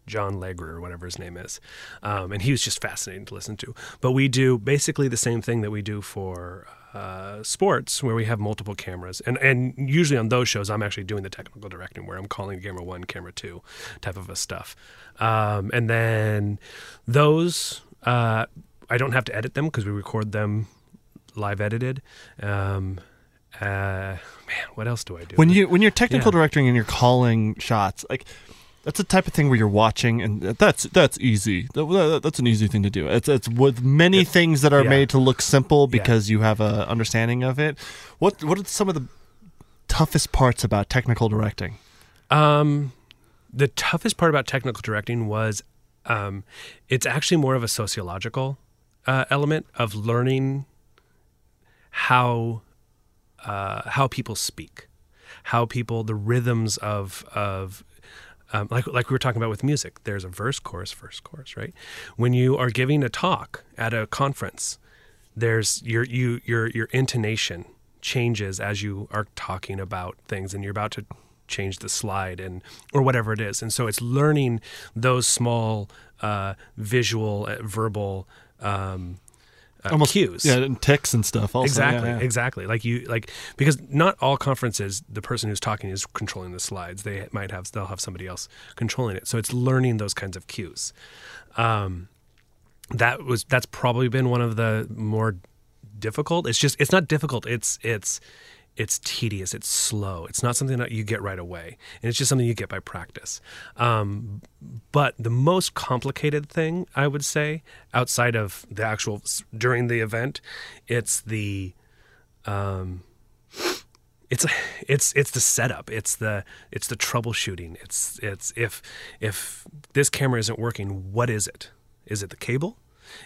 John Legere, or whatever his name is, um, and he was just fascinating to listen to. But we do basically the same thing that we do for uh, sports, where we have multiple cameras, and and usually on those shows, I'm actually doing the technical directing, where I'm calling camera one, camera two, type of a stuff, um, and then those. Uh, I don't have to edit them because we record them live edited. Um, uh, man, what else do I do? when you when you're technical Yeah. directing and you're calling shots, like that's the type of thing where you're watching, and that's that's easy. That- that- That's an easy thing to do. It's it's with many things that are yeah. made to look simple because you have a understanding of it. What what are some of the toughest parts about technical directing? Um, the toughest part about technical directing was um, it's actually more of a sociological uh, element of learning how uh, how people speak, how people the rhythms of of um, like like we were talking about with music. There's a verse, chorus, verse, chorus, right? When you are giving a talk at a conference, there's your you your your intonation changes as you are talking about things, and you're about to change the slide and or whatever it is. And so it's learning those small uh, visual, uh, verbal. Um, uh, cues. yeah, and ticks and stuff. Also, exactly yeah, yeah. exactly. Like you like because not all conferences the person who's talking is controlling the slides. They might have they'll have somebody else controlling it. So it's learning those kinds of cues. Um, that was that's probably been one of the more difficult. It's just it's not difficult. It's it's it's tedious it's slow. It's not something that you get right away and it's just something you get by practice. Um, but the most complicated thing i would say outside of the actual during the event it's the um, it's it's it's the setup. It's the it's the troubleshooting. It's it's if if this camera isn't working what is it? Is it the cable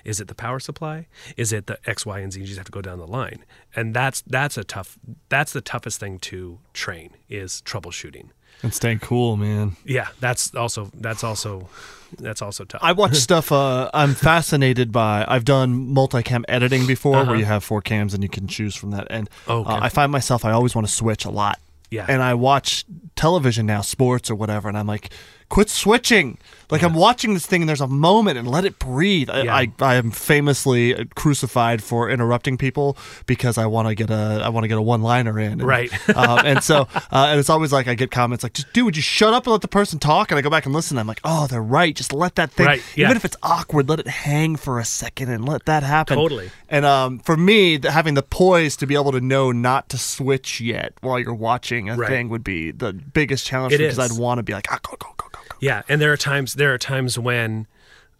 is it the power supply is it the x y and z you just have to go down the line and that's that's a tough that's the toughest thing to train is troubleshooting and staying cool, man. yeah that's also that's also that's also tough I watch stuff. Uh, I'm fascinated by. I've done multicam editing before, where you have four cams and you can choose from that. And Uh-huh. Okay. uh, I find myself. I always want to switch a lot. Yeah. And I watch television now, sports or whatever, and I'm like, quit switching. Like I'm watching this thing, and there's a moment, and let it breathe. I, Yeah. I, I am famously crucified for interrupting people because I want to get a I want to get a one liner in. And, Right. um, and so uh, and it's always like I get comments like, just dude, would you shut up and let the person talk? And I go back and listen. I'm like, oh, they're right. Just let that thing, Right, yeah. even if it's awkward, let it hang for a second and let that happen. Totally. And um, for me, having the poise to be able to know not to switch yet while you're watching a Right. thing would be the biggest challenge because. I'd want to be like, ah, go, go, go, go. Yeah, and there are times there are times when,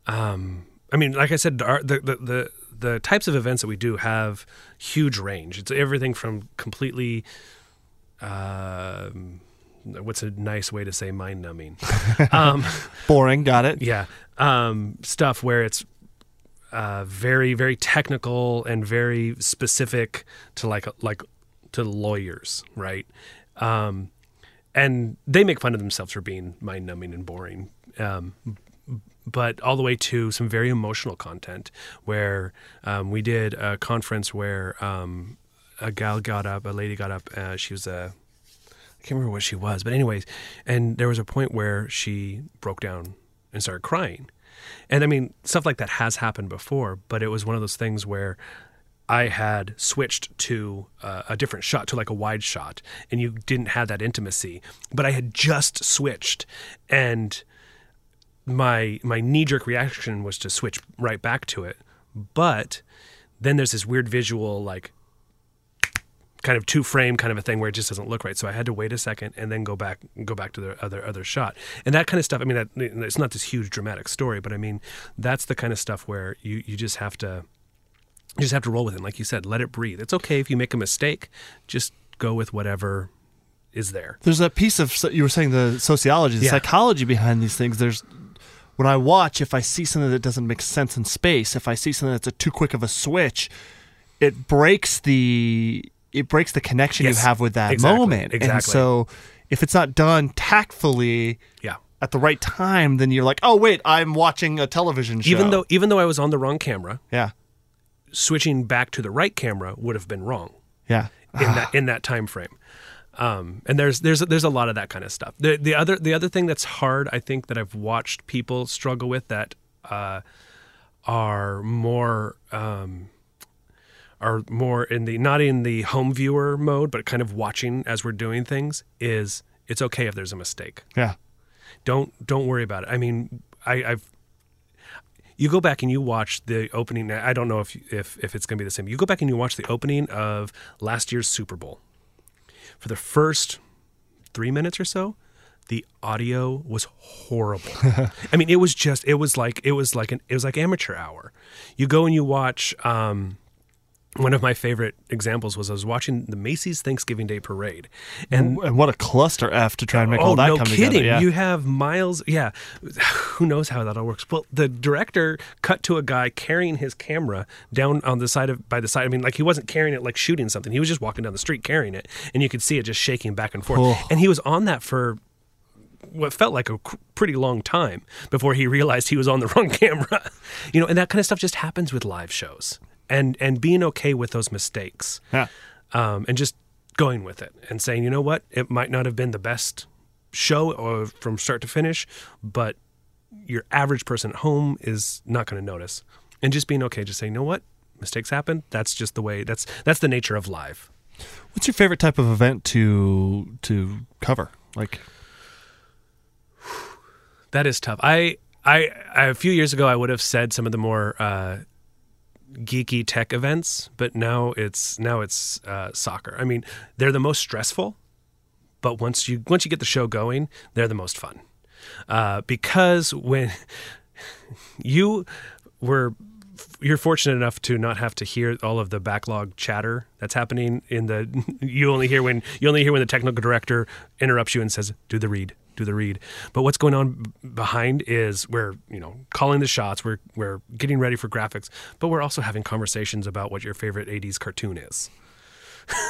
um, I mean, like I said, our, the, the the the types of events that we do have huge range. It's everything from completely, um what's a nice way to say mind numbing, um, Boring. Got it. yeah, um, stuff where it's uh, very very technical and very specific to like like to lawyers, right? Um, and they make fun of themselves for being mind numbing and boring. Um, but all the way to some very emotional content where um, we did a conference where um, a gal got up, a lady got up, uh, she was a I can't remember what she was, but anyways, and there was a point where she broke down and started crying. And I mean, stuff like that has happened before, but it was one of those things where I had switched to uh, a different shot, to like a wide shot, and you didn't have that intimacy. But I had just switched, and my my knee jerk reaction was to switch right back to it. But then there's this weird visual like kind of two frame kind of a thing where it just doesn't look right. So I had to wait a second and then go back go back to the other other shot. And that kind of stuff. I mean, that, it's not this huge dramatic story, but I mean, that's the kind of stuff where you you just have to you just have to roll with it. Like you said, let it breathe. It's okay if you make a mistake. Just go with whatever is there. There's a piece of you were saying the sociology, the Yeah. psychology behind these things. There's when I watch, if I see something that doesn't make sense in space, if I see something that's a too quick of a switch, it breaks the it breaks the connection Yes. you have with that Exactly. moment. And Exactly. so if it's not done tactfully Yeah. at the right time, then you're like, oh wait, I'm watching a television show. Even though even though I was on the wrong camera, yeah, switching back to the right camera would have been wrong. yeah, in that in that time frame. Um, and there's there's there's a lot of that kind of stuff. The the other the other thing that's hard, I think, that I've watched people struggle with that uh, are more um, are more in the not in the home viewer mode, but kind of watching as we're doing things. Is it's okay if there's a mistake. yeah. Don't don't worry about it. I mean, I, I've you go back and you watch the opening. I don't know if if if it's going to be the same. You go back and you watch the opening of last year's Super Bowl. For the first three minutes or so, the audio was horrible. I mean, it was just it was like it was like an it was like amateur hour. You go and you watch. Um, one of my favorite examples was I was watching the Macy's Thanksgiving Day Parade, and And what a cluster F to try and make oh, all that no come kidding. together. Yeah. You have miles. Yeah. Who knows how that all works? Well, the director cut to a guy carrying his camera down on the side of by the side. I mean, like he wasn't carrying it like shooting something. He was just walking down the street carrying it, and you could see it just shaking back and forth. Oh. And he was on that for what felt like a pretty long time before he realized he was on the wrong camera. You know, and that kind of stuff just happens with live shows. And and being okay with those mistakes yeah. um, and just going with it and saying, you know what, it might not have been the best show or from start to finish, but your average person at home is not going to notice. And just being okay, just saying, you know what, mistakes happen. That's just the way. That's that's the nature of live. What's your favorite type of event to to cover? Like, That is tough. I, I, I a few years ago, I would have said some of the more uh, geeky tech events, but now it's now it's uh, soccer. I mean, they're the most stressful, but once you once you get the show going, they're the most fun uh, because when you were you're fortunate enough to not have to hear all of the backlog chatter that's happening in the you only hear when you only hear when the technical director interrupts you and says do the read do the read. But what's going on behind is we're you know calling the shots. We're we're getting ready for graphics but we're also having conversations about what your favorite 80s cartoon is.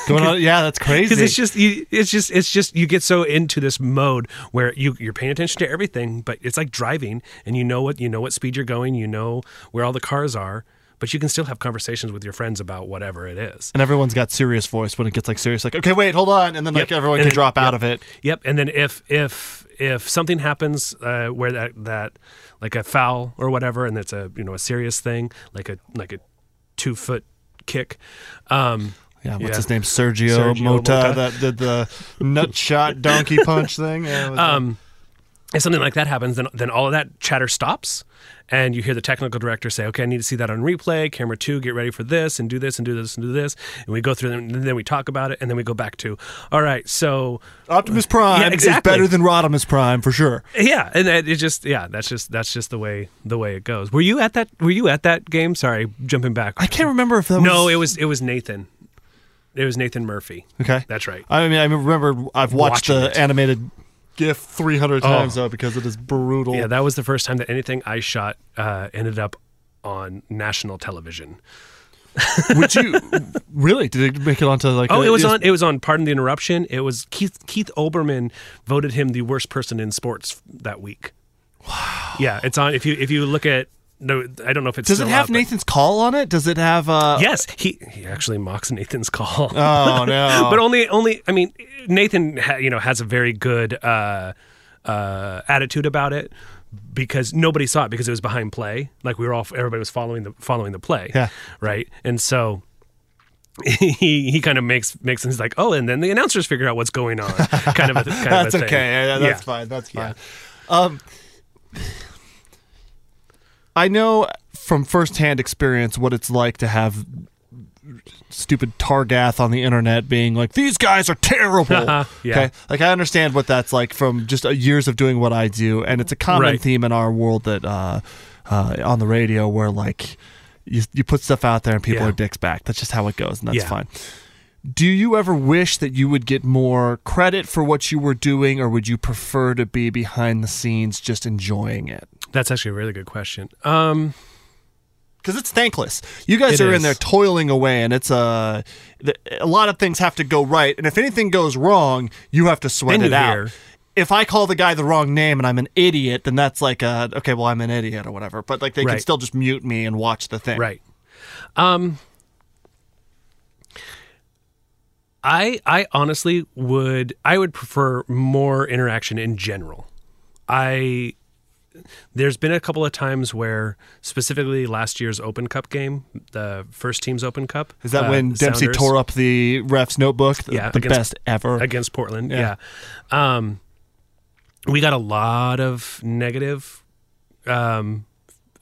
Going on, yeah, that's crazy. because it's just you, it's just it's just you get so into this mode where you you're paying attention to everything but it's like driving and you know what you know what speed you're going you know where all the cars are but you can still have conversations with your friends about whatever it is and everyone's got serious voice when it gets like serious. Like, okay, wait, hold on, and then like Yep. everyone And can then- drop out of it. Yep, and then if if if something happens uh, where that that like a foul or whatever, and it's a you know a serious thing like a like a two foot kick, um, Yeah, what's Yeah. his name? Sergio, Sergio Mota, Mota. that did the nut shot donkey punch thing. Yeah, um, if something like that happens, then then all of that chatter stops, and you hear the technical director say, "Okay, I need to see that on replay. Camera two, get ready for this, and do this, and do this, and do this." And we go through them, and then we talk about it, and then we go back to, "All right, so Optimus Prime Yeah, is better than Rodimus Prime for sure. yeah," and it just yeah, that's just that's just the way the way it goes. Were you at that? Were you at that game? Sorry, jumping back. I can't remember if that was No, it was it was Nathan. It was Nathan Murphy. okay. That's right. I mean, I remember I've watched Watching the it. animated GIF 300 Oh. times though because it is brutal. Yeah, that was the first time that anything I shot uh, ended up on national television. Would you really? Did it make it onto like? Oh, a- it was on. It was on. Pardon the interruption. It was Keith Keith Olbermann voted him the worst person in sports that week. Wow. Yeah, it's on. If you if you look at no, I don't know if it's Does it have up, Nathan's call on it? Does it have? uh Yes, he he actually mocks Nathan's call. Oh no! but only only I mean Nathan ha, you know has a very good uh, uh, attitude about it because nobody saw it because it was behind play like we were all everybody was following the following the play Yeah. right and so he he kind of makes makes things like oh and then the announcers figure out what's going on kind of a kind that's of a okay. Yeah, that's Yeah. fine. That's fine. Um, I know from firsthand experience what it's like to have stupid Targath on the internet being like, "These guys are terrible." Yeah. Okay, like I understand what that's like from just uh, years of doing what I do, and it's a common Right. theme in our world that uh, uh, on the radio where like you you put stuff out there and people Yeah. are dicks back. That's just how it goes, and that's Yeah. fine. Do you ever wish that you would get more credit for what you were doing, or would you prefer to be behind the scenes just enjoying it? That's actually a really good question. Um, because it's thankless. You guys It are in there toiling away, and it's uh, a lot of things have to go right. And if anything goes wrong, you have to sweat it out. hear- If I call the guy the wrong name and I'm an idiot, then that's like a okay, well I'm an idiot or whatever. But like they can still just mute me and watch the thing. Right. Um I I honestly would I would prefer more interaction in general. I there's been a couple of times where specifically last year's Open Cup game, the first team's Open Cup. Is that uh, when Dempsey Sounders tore up the ref's notebook? The, Yeah, the against- best ever. against Portland. Yeah. Yeah. Um, we got a lot of negative um,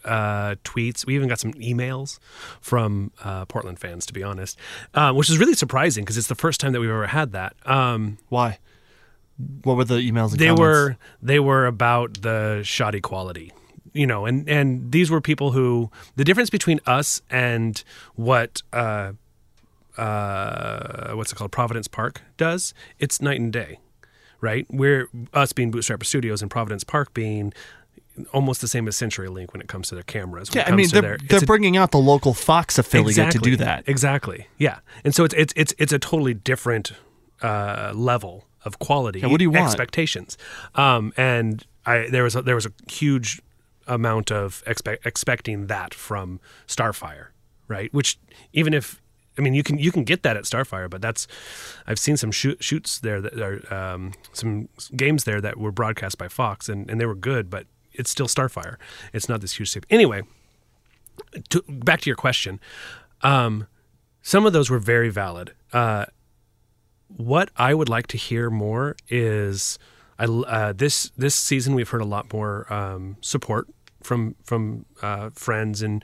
uh, tweets. We even got some emails from uh, Portland fans, to be honest, um, which is really surprising because it's the first time that we've ever had that. Um, Why? What were the emails? And they comments? were they were about the shoddy quality you know and and these were people who the difference between us and what uh uh what's it called providence park does it's night and day right we're us being bootstrapper studios and providence park being almost the same as CenturyLink when it comes to their cameras. Yeah, I mean they're their- they're a- bringing out the local Fox affiliate to do that. Exactly. Yeah. And so it's it's it's it's a totally different uh, level of quality. Yeah, what do you want? Expectations. Um, and I there was a, there was a huge amount of expect, expecting that from Starfire, right? Which even if I mean you can you can get that at Starfire, but that's I've seen some shoot, shoots there that are um, some games there that were broadcast by Fox and, and they were good, but it's still Starfire. It's not this huge. Anyway, to, back to your question, um, some of those were very valid. Uh, what I would like to hear more is I, uh, this this season we've heard a lot more um, support from from uh, friends and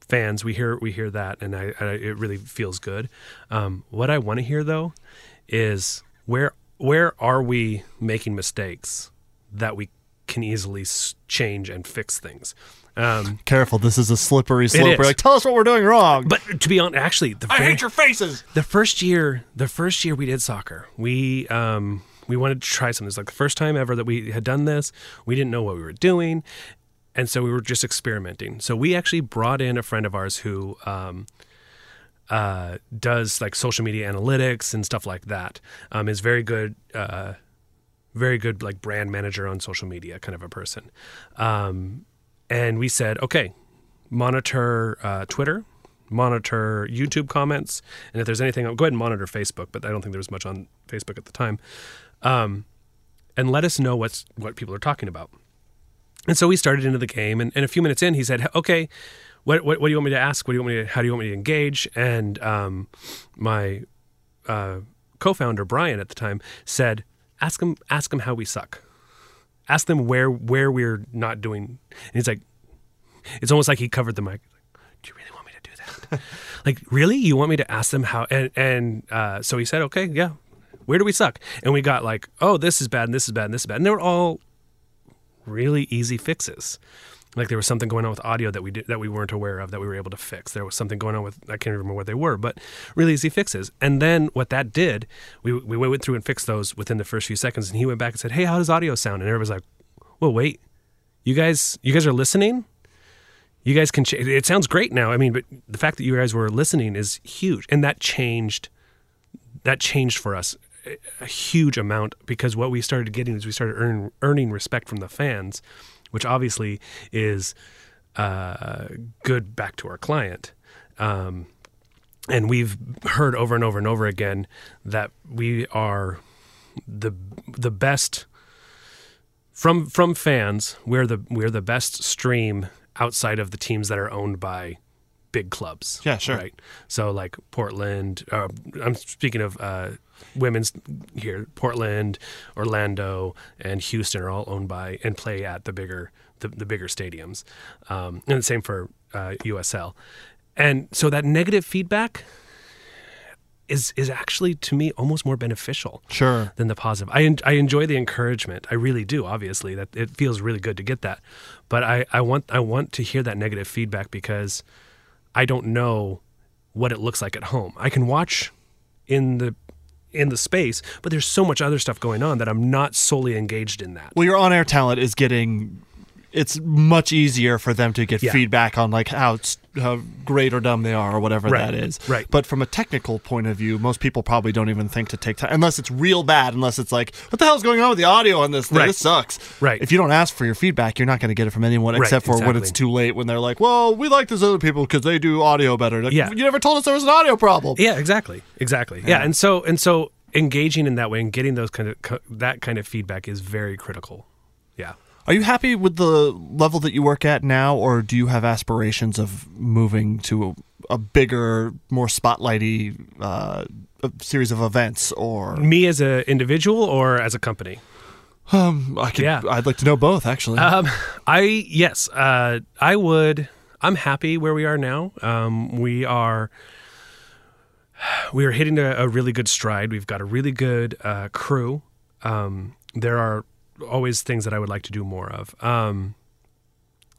fans. We hear we hear that, and I, I it really feels good. Um, what I want to hear though is where where are we making mistakes that we can easily change and fix things. Um, Careful, this is a slippery slope. We're like, tell us what we're doing wrong. but to be honest, actually, the I very- hate your faces. the first year the first year we did soccer we um we wanted to try something it's like the first time ever that we had done this we didn't know what we were doing and so we were just experimenting so we actually brought in a friend of ours who um uh, does like social media analytics and stuff like that. Um, is very good, uh, very good like brand manager on social media kind of a person. Um, and we said, okay, monitor uh, Twitter, monitor YouTube comments, and if there's anything, go ahead and monitor Facebook. But I don't think there was much on Facebook at the time. Um, and let us know what's what people are talking about. And so we started into the game, and, and a few minutes in, he said, "Okay, what, what what do you want me to ask? What do you want me to? How do you want me to engage?" And um, my uh, co-founder Brian at the time said, "Ask him, ask him how we suck. Ask them where where we're not doing." And he's like, "It's almost like he covered the mic. Do you really want me to do that? like, really? You want me to ask them how?" And and uh, so he said, "Okay, yeah." Where do we suck? And we got like, oh, this is bad, and this is bad, and this is bad, and they were all really easy fixes. Like there was something going on with audio that we did that we weren't aware of that we were able to fix. There was something going on with I can't even remember what they were, but really easy fixes. And then what that did, we we went through and fixed those within the first few seconds. And he went back and said, "Hey, how does audio sound?" And everybody's like, "Well, wait, you guys you guys are listening." You guys can. Ch- it sounds great now. I mean, but the fact that you guys were listening is huge, and that changed. That changed for us a- a huge amount because what we started getting is we started earn, earning respect from the fans, which obviously is uh, good back to our client. Um, and we've heard over and over and over again that we are the the best from from fans. We're the we're the best stream outside of the teams that are owned by big clubs. Yeah, sure. Right. So like Portland. Uh, I'm speaking of uh, women's here. Portland, Orlando, and Houston are all owned by and play at the bigger the, the bigger stadiums. Um, and the same for uh, USL. And so that negative feedback is is actually to me almost more beneficial Sure. than the positive. I en- I enjoy the encouragement. I really do. Obviously, that it feels really good to get that, but I I want I want to hear that negative feedback because I don't know what it looks like at home. I can watch in the in the space, but there's so much other stuff going on that I'm not solely engaged in that. Well, your on-air talent is getting. It's much easier for them to get Yeah. feedback on like how how great or dumb they are or whatever Right. that is. Right. But from a technical point of view, most people probably don't even think to take time unless it's real bad. Unless it's like, what the hell's going on with the audio on this thing? Right. This sucks. Right. If you don't ask for your feedback, you're not going to get it from anyone Right, except for when it's too late. When they're like, well, we like those other people because they do audio better. Like, Yeah. You never told us there was an audio problem. Yeah, exactly, exactly. Yeah. and so and so engaging in that way and getting those kind of that kind of feedback is very critical. Are you happy with the level that you work at now, or do you have aspirations of moving to a, a bigger, more spotlighty uh, series of events? Or Me as an individual or as a company? um, I could, Yeah. I'd like to know both, actually. Um, I yes, uh, I would. I'm happy where we are now. Um, we are we are hitting a, a really good stride. We've got a really good uh, crew. Um, there are always things that I would like to do more of. Um,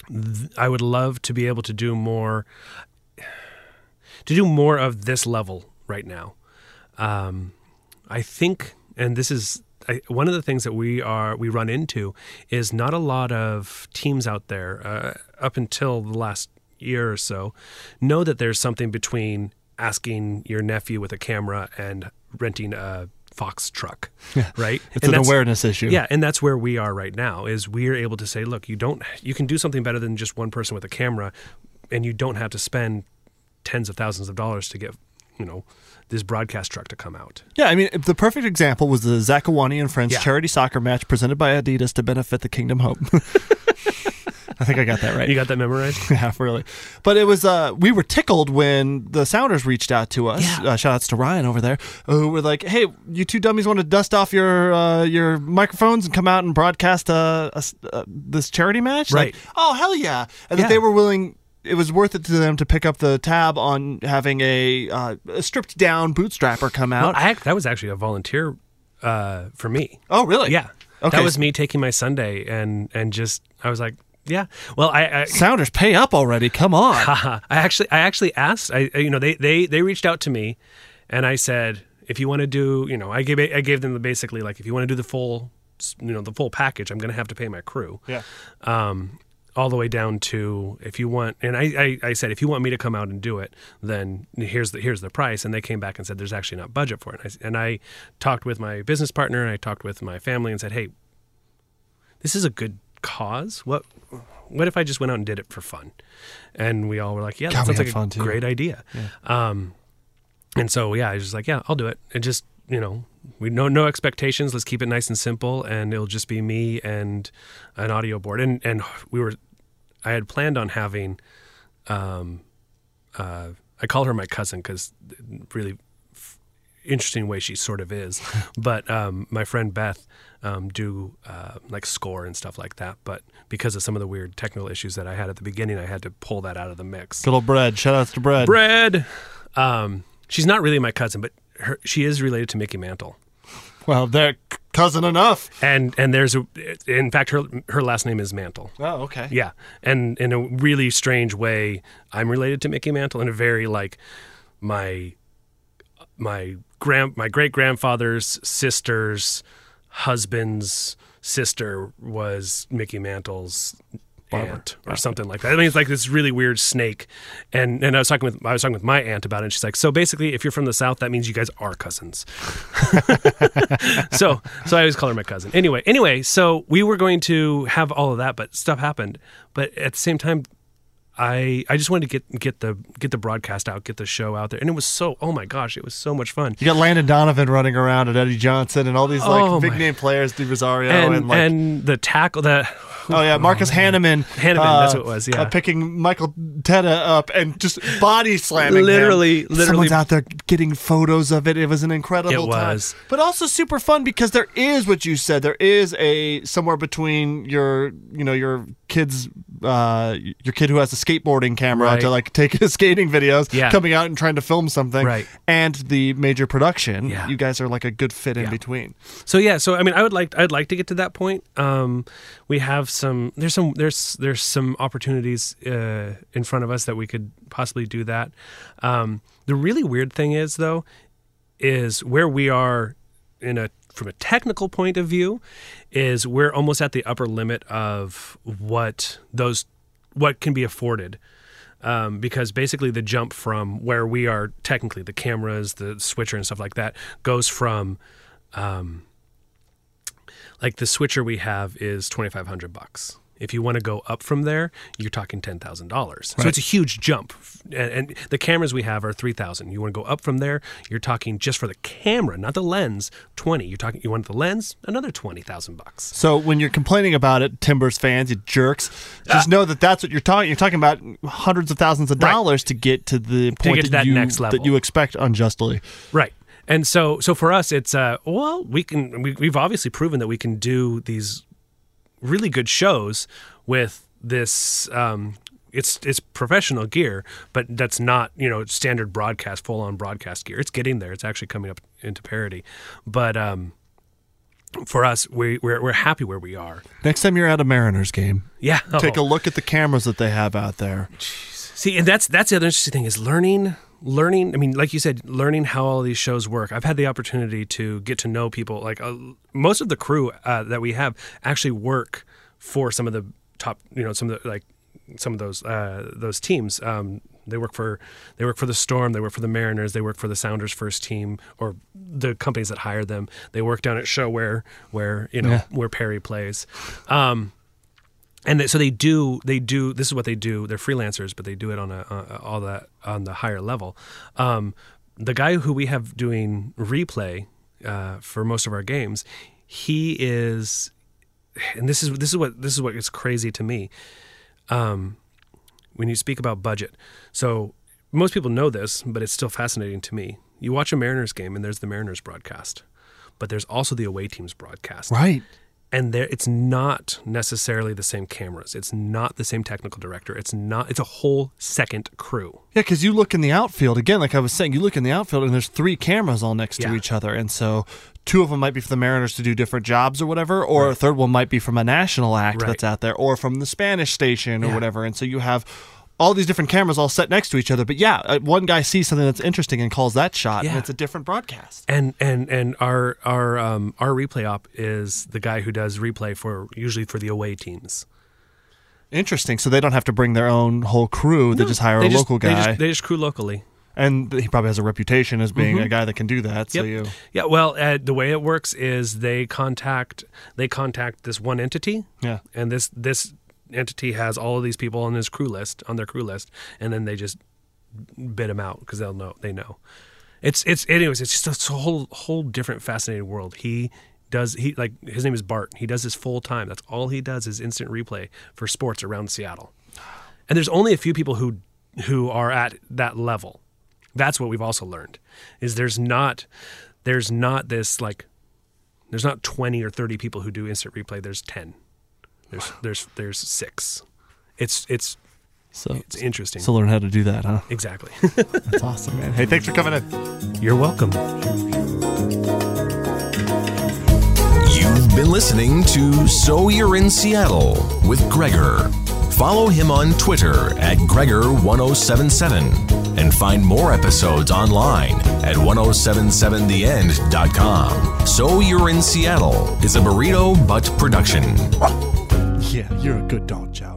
th- I would love to be able to do more to do more of this level right now. Um, I think, and this is I, one of the things that we are we run into is not a lot of teams out there uh, up until the last year or so know that there's something between asking your nephew with a camera and renting a Fox truck, right? it's And an awareness issue. yeah, and that's where we are right now. Is we're able to say, look, you don't, you can do something better than just one person with a camera, and you don't have to spend tens of thousands of dollars to get, you know, this broadcast truck to come out. Yeah, I mean, the perfect example was the Zakuani and Friends Yeah. charity soccer match presented by Adidas to benefit the Kingdom Hope. I think I got that right. You got that memorized? yeah, really. But it was uh we were tickled when the Sounders reached out to us. Yeah. Uh, shout outs to Ryan over there. Who were like, "Hey, you two dummies want to dust off your uh, your microphones and come out and broadcast uh, a s- uh, this charity match?" Right. Like, oh hell yeah! And Yeah. that they were willing. It was worth it to them to pick up the tab on having a, uh, a stripped down bootstrapper come Well, out. I, that was actually a volunteer uh, for me. oh really? Yeah, Okay. that was me taking my Sunday and and just I was like, yeah. Well, I, I Sounders, pay up already! Come on. I actually I actually asked I you know they they they reached out to me and I said if you want to do you know I gave I gave them the basically like if you want to do the full you know the full package I'm going to have to pay my crew yeah. um all the way down to if you want and I, I I said if you want me to come out and do it then here's the here's the price and they came back and said there's actually not budget for it and I, and I talked with my business partner and I talked with my family and said hey this is a good cause? What what if I just went out and did it for fun? And we all were like yeah that we sounds like a great idea. Um and so yeah I was just like yeah I'll do it. And just you know we no no expectations. Let's keep it nice and simple and it'll just be me and an audio board. And and we were I had planned on having um uh I call her my cousin because really f- interesting way she sort of is. But um my friend Beth um do uh like score and stuff like that but because of some of the weird technical issues that I had at the beginning I had to pull that out of the mix Good old bread. Shout outs to bread. bread um she's not really my cousin but her she is related to Mickey Mantle Well, they're cousin enough. and and there's a in fact her her last name is Mantle Oh, okay. Yeah, and in a really strange way, I'm related to Mickey Mantle in a very like my my grand my great grandfather's sister's husband's sister was Mickey Mantle's aunt or something like that. I mean, it's like this really weird snake. And and I was talking with I was talking with my aunt about it. And she's like, so basically, if you're from the south, that means you guys are cousins. so so I always call her my cousin. Anyway, anyway, so we were going to have all of that, but stuff happened. But at the same time, I I just wanted to get get the get the broadcast out, get the show out there, and it was so oh my gosh, it was so much fun. You got Landon Donovan running around and Eddie Johnson and all these like Oh, big my- name players, De Rosario And and, like and the tackle the oh yeah, Marcus Hahnemann. Hahnemann, that's what it was, yeah. uh, picking Michael Teta up and just body slamming. him. Literally- literally- Someone's out there getting photos of it. It was an incredible It time. was. but also super fun because there is what you said. There is a somewhere between your you know your kids uh your kid who has a skateboarding camera Right. to like take his skating videos Yeah. coming out and trying to film something Right. and the major production Yeah. you guys are like a good fit in between So yeah, so I mean, I would like I'd like to get to that point. Um, we have some there's some there's there's some opportunities uh, in front of us that we could possibly do that. Um, the really weird thing is though, is where we are in a from a technical point of view, is we're almost at the upper limit of what those what can be afforded. Um, because basically the jump from where we are technically the cameras, the switcher and stuff like that goes from um, like the switcher we have is 2500 bucks if you want to go up from there you're talking $10000 so it's a huge jump and, and the cameras we have are 3000 you want to go up from there you're talking just for the camera not the lens 20 you're talking you want the lens another 20000 bucks so when you're complaining about it timbers fans you jerks just know that that's what you're talking you're talking about hundreds of thousands of Right. dollars to get to the point get to that, you, next level. that you expect unjustly Right. And so, so for us, it's uh, well, we can. We, we've obviously proven that we can do these really good shows with this. Um, it's it's professional gear, but that's not you know standard broadcast, full on broadcast gear. It's getting there. It's actually coming up into parity, but um, for us, we we're we're happy where we are. next time you're at a mariners game Yeah. take a Oh. look at the cameras that they have out there See, and that's that's the other interesting thing is learning learning i mean like you said learning how all these shows work. I've had the opportunity to get to know people like uh, most of the crew uh, that we have actually work for some of the top you know some of the like some of those uh, those teams. Um, they work for they work for the storm they work for the mariners they work for the sounders first team or the companies that hire them. They work down at ShoWare where you know Yeah. where perry plays. Um, and they, so they do they do this is what they do. They're freelancers but they do it on a uh, all that on the higher level. Um, the guy who we have doing replay uh, for most of our games he is and this is this is what this is what is crazy to me. Um, when you speak about budget. So most people know this but it's still fascinating to me. You watch a mariners game and there's the mariners broadcast but there's also the away team's broadcast. Right and there it's not necessarily the same cameras. It's not the same technical director. It's not it's a whole second crew. Yeah, because you look in the outfield. Again, like I was saying, you look in the outfield and there's three cameras all next to each other, and so two of them might be for the Mariners to do different jobs or whatever, or a third one might be from a national act Right. that's out there, or from the Spanish station or Yeah. whatever, and so you have all these different cameras all set next to each other. But yeah, uh, one guy sees something that's interesting and calls that shot, and it's a different broadcast. and and and our our um our replay op is the guy who does replay for usually for the away teams Interesting. So they don't have to bring their own whole crew; they just hire They a just- local they guy, just, they just crew locally and he probably has a reputation as being a guy that can do that. So Mm-hmm. You, yeah well uh, the way it works is they contact they contact this one entity yeah. and this this entity has all of these people on his crew list on their crew list and then they just bid them out because they'll know they know. It's it's anyways it's just a whole whole different fascinating world. He does he like his name is bart. He does this full time. That's all he does is instant replay for sports around seattle. And there's only a few people who who are at that level. That's what we've also learned is there's not there's not this like there's not 20 or 30 people who do instant replay. There's 10 there's there's there's six it's it's So it's interesting so learn how to do that, huh? exactly That's awesome, man. Hey, thanks for coming in. you're welcome You've been listening to So You're in Seattle with Gregor. Follow him on Twitter at Gregor1077 and find more episodes online at 1077theend.com. So You're in Seattle is a Burrito Butt production. Yeah, you're a good dog, Chowder.